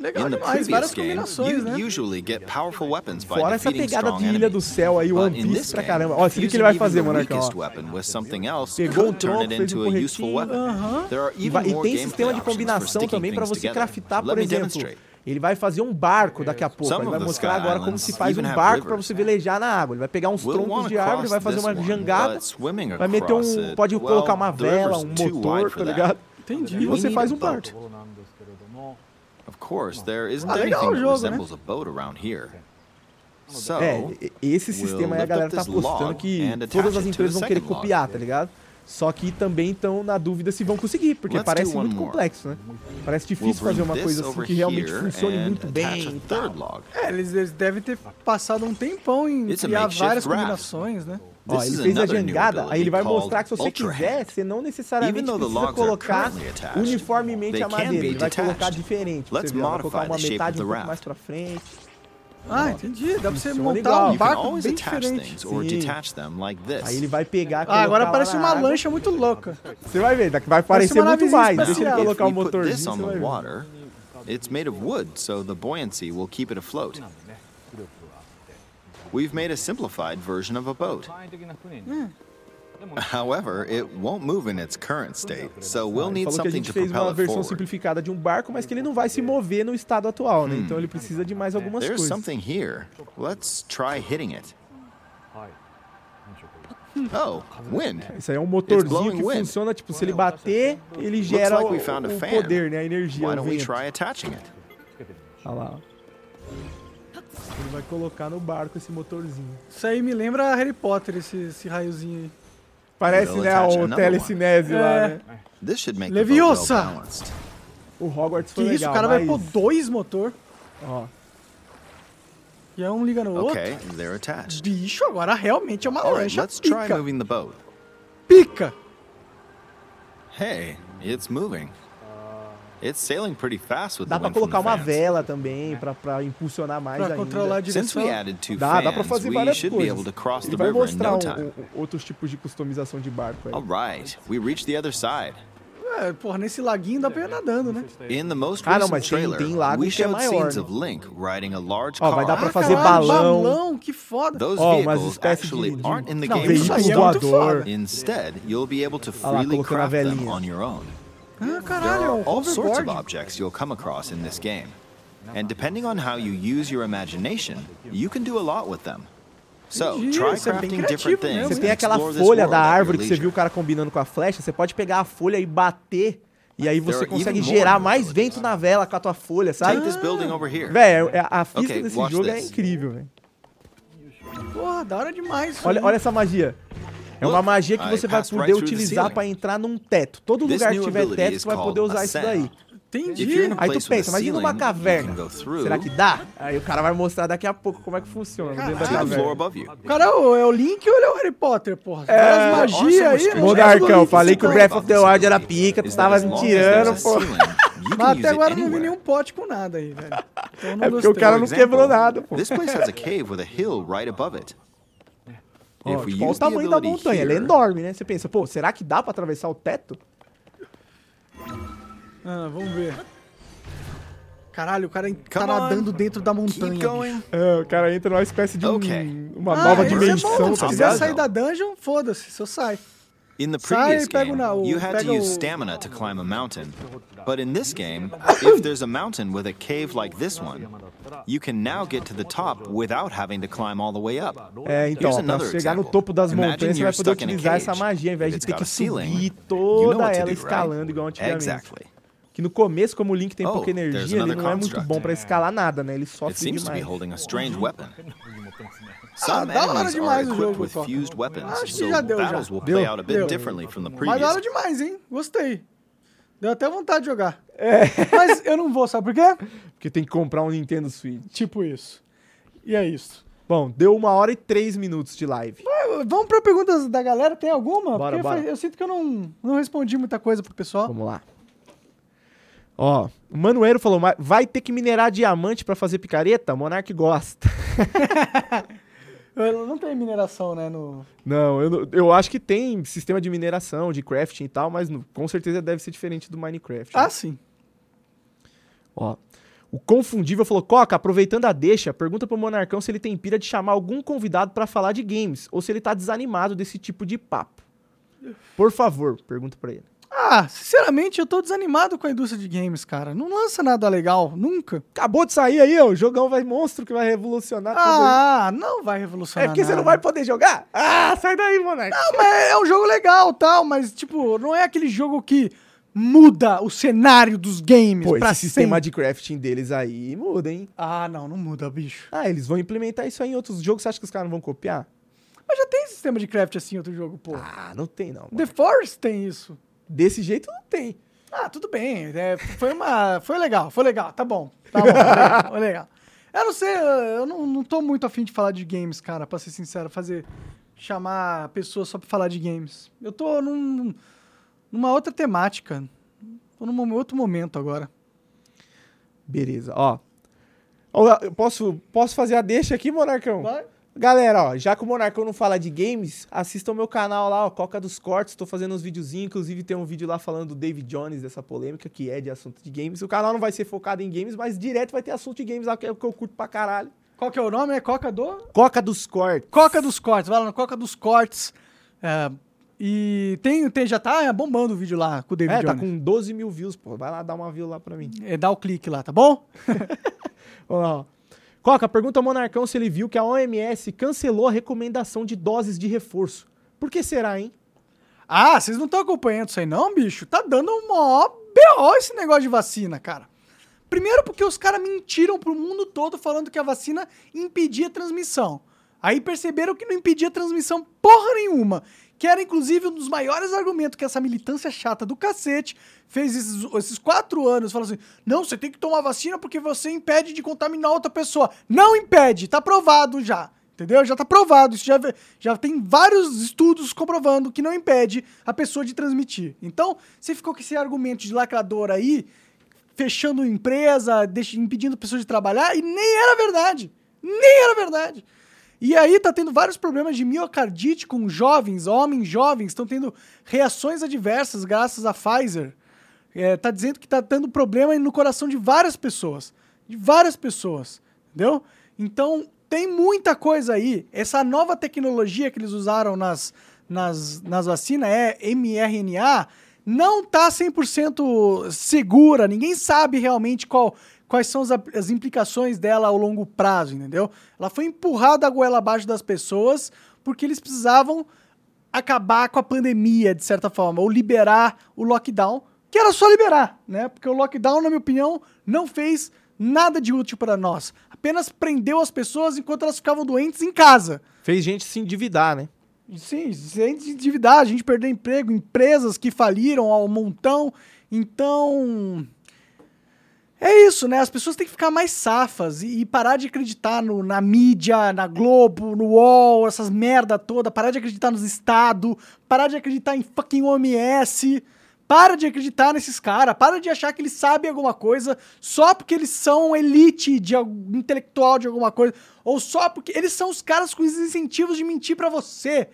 Legal In the demais, várias previous game, combinações, you né? usually get powerful weapons by Fora essa defeating pegada strong de Ilha do enemies. Céu aí, One But in Piece this pra game, caramba. Ó, se liga o que ele fusing vai even fazer, the Monarca, weakest ó. weapon with something else Pegou um could turn tronco, it fez um into a useful porretinho. weapon. There are E, even vai- e more tem sistema de gameplay options for combinação sticking também pra things você together. craftar, Let por me exemplo. Ele vai fazer um barco daqui a pouco. Ele vai mostrar agora como se faz um barco pra rivers. você velejar na água. Ele vai pegar uns troncos de árvore, vai fazer uma jangada, vai meter um. Pode colocar uma vela, um motor, tá ligado? Entendi. E você faz um boat. barco. Of course, there isn't Ah, legal anything o that jogo, né? resembles a boat around here. So, É, esse sistema aí a galera tá log que todas as empresas vão querer copiar, tá ligado? Só que também estão na dúvida se vão conseguir, porque Let's parece muito more. complexo, né? Parece we'll difícil fazer bring uma coisa assim que realmente funcione muito bem. É, eles, eles devem ter passado um tempão em It's a criar várias raft. combinações, né? Ó, ele fez a jangada, aí ele vai mostrar que se você quiser, você não necessariamente precisa colocar uniformemente a madeira, ele vai colocar diferente. Você vê, vai colocar uma metade um pouco mais pra frente. Ah, entendi. Dá pra você Funciona montar igual. um barco bem diferente. like. Aí ele vai pegar, Ah, agora parece uma água. lancha muito louca. Você vai ver, vai Parece parecer muito mais. Deixa ele colocar o put motorzinho, você vai ver. it's made of wood, so the buoyancy will keep it afloat. We've made a simplified version of a boat. However, it won't move in its current state, so we'll Ele need falou que a something gente to fez uma versão simplificada de um barco, mas que ele não vai se mover no estado atual, né? Então ele precisa de mais algumas There's coisas. something here. Let's try hitting it. Oh, wind. Isso aí é um motorzinho que wind. funciona, tipo, se ele bater, ele gera like o, o poder, né? A energia, Why don't we vento. try attaching it? Olha lá. Ele vai colocar no barco esse motorzinho. Isso aí me lembra Harry Potter, esse, esse raiozinho aí. Parece, né, o telecinese lá, É. né? This should make Leviosa! O Hogwarts Que foi isso, legal, o cara vai mas... pôr dois motor Ó, e é um liga no outro. Okay, they're attached. Bicho, agora realmente é uma All right, lancha let's try pica. moving the boat. Pica! Hey, it's moving. It's sailing pretty fast with dá from colocar uma fans. vela também, pra, pra impulsionar mais Pra ainda. controlar a Since direção. we added two Dá, dá pra fans, fazer we várias should be able coisas. to cross Ele the vai river in mostrar no um- time. um- outros tipos de customização de barco aí. All right, we reached the other side. É, porra, nesse laguinho dá pra ir nadando, né? In the most Ah, não, recent mas tem- trailer, tem lago we que é showed maior, scenes né? of Link riding a large Ó, car. vai dar pra Ah, fazer caralho, balão. balão, que foda. Those Ó, umas vehicles espécies actually de- de- aren't in the Não, veículo é voador. Instead, you'll be able to Ah lá, freely colocando a craft them on your own. Ah, There caralho, é are all sorts of objects you'll come across in this game. And depending on how you use your imagination, you can do a lot with them. So, try é crafting different things Você and tem aquela folha world da árvore que você viu o cara combinando com a flecha, você pode pegar a folha e bater, e aí você There consegue gerar mais vento na vela com a tua folha, sabe? Take this building over here. Velho, é- a física Okay, desse watch jogo é this. incrível, velho. Porra, da hora demais. Olha, olha essa magia. É uma magia que você vai poder utilizar pra entrar num teto. Todo lugar que tiver teto, você vai poder usar isso daí. Entendi. Aí tu pensa, imagina uma caverna. Será que dá? Aí o cara vai mostrar daqui a pouco como é que funciona. O cara é o, é o Link ou ele é o Harry Potter, porra? É, Várias magias aí. Monarcão, falei que o então. Breath of the Wild era pica, tu tava as me as tirando, a pô. ceiling, you can Mas até agora não vi nenhum pote com nada aí, velho. Então É porque o cara não quebrou nada, pô. This place has a cave with a hill right above it. Ó, tipo, olha o tamanho da montanha, ela é enorme, né? Você pensa, pô, será que dá pra atravessar o teto? Ah, vamos ver. Caralho, o cara tá nadando dentro da montanha. É, o cara entra numa espécie de um- Ok. uma Ah, nova é dimensão, bom, tá Se quiser sair da dungeon, foda-se, só sai. In the previous game, you had to use stamina to climb a mountain. But in this game, if there's a mountain with a cave like this one, you can now get to the top without having to climb all the way up. É, então, Here's ó, pra another chegar no topo das montanhas, você vai you're poder stuck in a utilizar essa magia, ao invés de ter que a ceiling, subir you know toda what to ela do, right? escalando igual antigamente. Exactly. Que no começo, como o Link tem Oh, pouca energia, ele não é muito bom pra escalar nada, né? Ele It sofre seems to be demais. Ah, Some da hora demais o equipped jogo, with Coca. fused weapons, Acho que so já deu, já. battles will play Deu? out a bit Deu. differently from the Mas previous. da hora demais, hein? Gostei. Deu até vontade de jogar. Mas eu não vou, sabe por quê? Porque tem que comprar um Nintendo Switch. Tipo isso. E é isso. Bom, deu uma hora e três minutos de live. Vamos pra perguntas da galera, tem alguma? Bora, Porque bora. faz- eu sinto que eu não, não respondi muita coisa pro pessoal. Vamos lá. Ó, o Manueiro falou, "Mas vai ter que minerar diamante pra fazer picareta? Monark gosta. Não tem mineração, né? No... Não, eu, eu acho que tem sistema de mineração, de crafting e tal, mas com certeza deve ser diferente do Minecraft. né? Ah, sim. Ó, O Confundível falou: Coca, aproveitando a deixa, pergunta pro Monarcão se ele tem pira de chamar algum convidado pra falar de games ou se ele tá desanimado desse tipo de papo. Por favor, pergunta pra ele. Ah, sinceramente, eu tô desanimado com a indústria de games, cara. Não lança nada legal, nunca. Acabou de sair aí, ó. O jogão vai monstro que vai revolucionar tudo. aí. Ah, não vai É revolucionar porque você não nada. vai poder jogar? Ah, sai daí, Monarca. Não, mas é um jogo legal tal, mas, tipo, não é aquele jogo que muda o cenário dos games Pô, pra esse sistema sempre. de crafting deles aí muda, hein? Ah, não, não muda, bicho. Ah, eles vão implementar isso aí em outros jogos. Você acha que os caras não vão copiar? Mas já tem sistema de craft assim em outro jogo, pô. Ah, não tem não. The Force tem isso. Desse jeito não tem. Ah, tudo bem. é, foi uma. Foi legal, foi legal, tá bom. Tá bom, foi legal, foi legal. Eu não sei, eu não, não tô muito afim de falar de games, cara, pra ser sincero, fazer. chamar pessoas só pra falar de games. Eu tô num, numa outra temática. Tô num outro momento agora. Beleza, ó. Ó, eu Posso, posso fazer a deixa aqui, Monarcão? Vai? Galera, ó, já que o Monarcão não fala de games, assistam o meu canal lá, ó, Coca dos Cortes. Tô fazendo uns videozinhos, inclusive tem um vídeo lá falando do David Jones, dessa polêmica, que é de assunto de games. O canal não vai ser focado em games, mas direto vai ter assunto de games lá, que é o que eu curto pra caralho. Qual que é o nome? É Coca do? Coca dos Cortes. Coca dos Cortes, vai lá no Coca dos Cortes. é, e tem, tem, já tá bombando o vídeo lá com o David É, tá Jones. com 12 mil views, pô. Vai lá dar uma view lá pra mim. É, dá o clique lá, tá bom? Ó, Coca, pergunta ao Monarcão se ele viu que a OMS cancelou a recomendação de doses de reforço. Por que será, hein? Ah, vocês não estão acompanhando isso aí não, bicho? Tá dando um maior B.O. esse negócio de vacina, cara. Primeiro porque os caras mentiram pro mundo todo falando que a vacina impedia a transmissão. Aí perceberam que não impedia transmissão porra nenhuma. Que era, inclusive, um dos maiores argumentos que essa militância chata do cacete fez esses, esses quatro anos. Falou assim, não, você tem que tomar vacina porque você impede de contaminar outra pessoa. Não impede, tá provado já. Entendeu? Já tá provado. Isso já, já tem vários estudos comprovando que não impede a pessoa de transmitir. Então, você ficou com esse argumento de lacrador aí, fechando empresa, impedindo pessoas de trabalhar, e nem era verdade. Nem era verdade. E aí tá tendo vários problemas de miocardite com jovens, homens jovens, estão tendo reações adversas graças à Pfizer. É, tá dizendo que tá tendo problema no coração de várias pessoas. De várias pessoas. Entendeu? Então, tem muita coisa aí. Essa nova tecnologia que eles usaram nas, nas, nas vacinas é mRNA, não tá 100% segura. Ninguém sabe realmente qual, quais são as, as implicações dela ao longo prazo, entendeu? Ela foi empurrada a goela abaixo das pessoas porque eles precisavam acabar com a pandemia, de certa forma, ou liberar o lockdown, que era só liberar, né? Porque o lockdown, na minha opinião, não fez nada de útil para nós. Apenas prendeu as pessoas enquanto elas ficavam doentes em casa. Fez gente se endividar, né? Sim, sem se endividar, a gente perdeu emprego, empresas que faliram ao montão. Então. É isso, né? As pessoas têm que ficar mais safas e, parar de acreditar no- na mídia, na Globo, no UOL, essas merda toda. Parar de acreditar nos estados, parar de acreditar em fucking OMS. Para de acreditar nesses caras, para de achar que eles sabem alguma coisa só porque eles são elite de al- intelectual de alguma coisa, ou só porque eles são os caras com os incentivos de mentir pra você.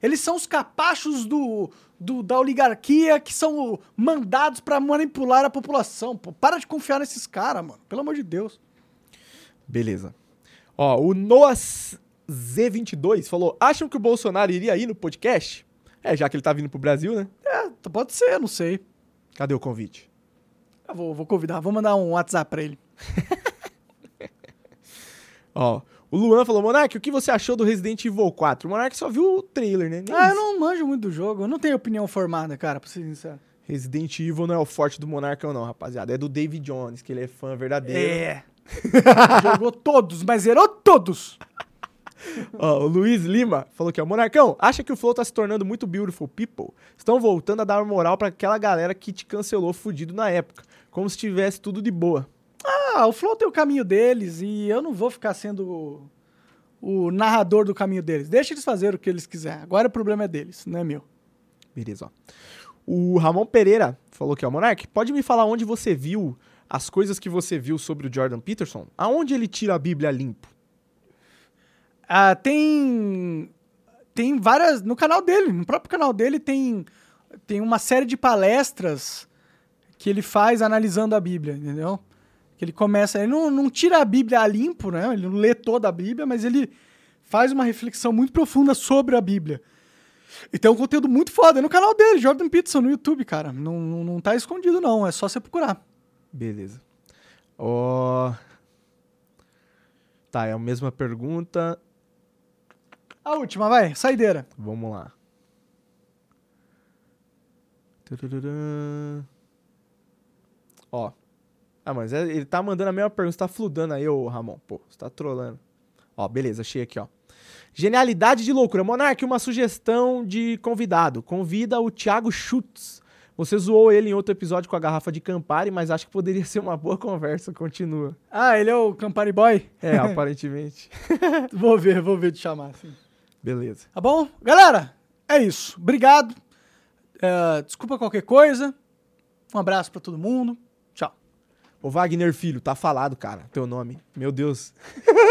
Eles são os capachos do, do- da oligarquia que são mandados pra manipular a população. Pô, para de confiar nesses caras, mano. Pelo amor de Deus. Beleza. Ó, o Noas Z22 falou: acham que o Bolsonaro iria ir no podcast? É, já que ele tá vindo pro Brasil, né? É, pode ser, não sei. Cadê o convite? Eu vou, vou convidar, vou mandar um WhatsApp pra ele. Ó, o Luan falou: Monark, o que você achou do Resident Evil 4? O Monark só viu o trailer, né? Nem Ah, eu isso. não manjo muito do jogo, eu não tenho opinião formada, cara, pra ser sincero. Resident Evil não é o forte do Monarcão, não, rapaziada. É do David Jones, que ele é fã verdadeiro. É. Jogou todos, mas zerou todos. Ó, o Luiz Lima falou que ó, Monarcão, acha que o Flow tá se tornando muito beautiful people? Estão voltando a dar moral pra aquela galera que te cancelou fudido na época, como se tivesse tudo de boa. Ah, o Flow tem o caminho deles e eu não vou ficar sendo o, o narrador do caminho deles. Deixa eles fazerem o que eles quiserem. Agora o problema é deles, não é meu. Beleza, ó. O Ramon Pereira falou que, ó, Monark, pode me falar onde você viu as coisas que você viu sobre o Jordan Peterson? Aonde ele tira a Bíblia limpo? Ah, tem. Tem várias. No canal dele, no próprio canal dele, tem, tem uma série de palestras que ele faz analisando a Bíblia, entendeu? Que ele começa, ele não, não tira a Bíblia a limpo, né? Ele não lê toda a Bíblia, mas ele faz uma reflexão muito profunda sobre a Bíblia. E tem um conteúdo muito foda no canal dele, Jordan Peterson, no YouTube, cara. Não, não, não tá escondido, não. É só você procurar. Beleza. Ó. Tá, é a mesma pergunta. A última, vai. Saideira. Vamos lá. Ó. Ah, mas é- ele tá mandando a mesma pergunta. Você tá fludando aí, ô Ramon. Pô, você tá trolando. Ó, beleza, achei aqui, ó. Genialidade de loucura. Monark, uma sugestão de convidado. Convida o Thiago Schutz. Você zoou ele em outro episódio com a garrafa de Campari, mas acho que poderia ser uma boa conversa. Continua. Ah, ele é o Campari Boy? É, aparentemente. vou ver, vou ver te chamar, sim. Beleza. Tá bom? Galera, é isso. Obrigado. É, desculpa qualquer coisa. Um abraço pra todo mundo. Ô Wagner Filho, tá falado, cara, teu nome. Meu Deus.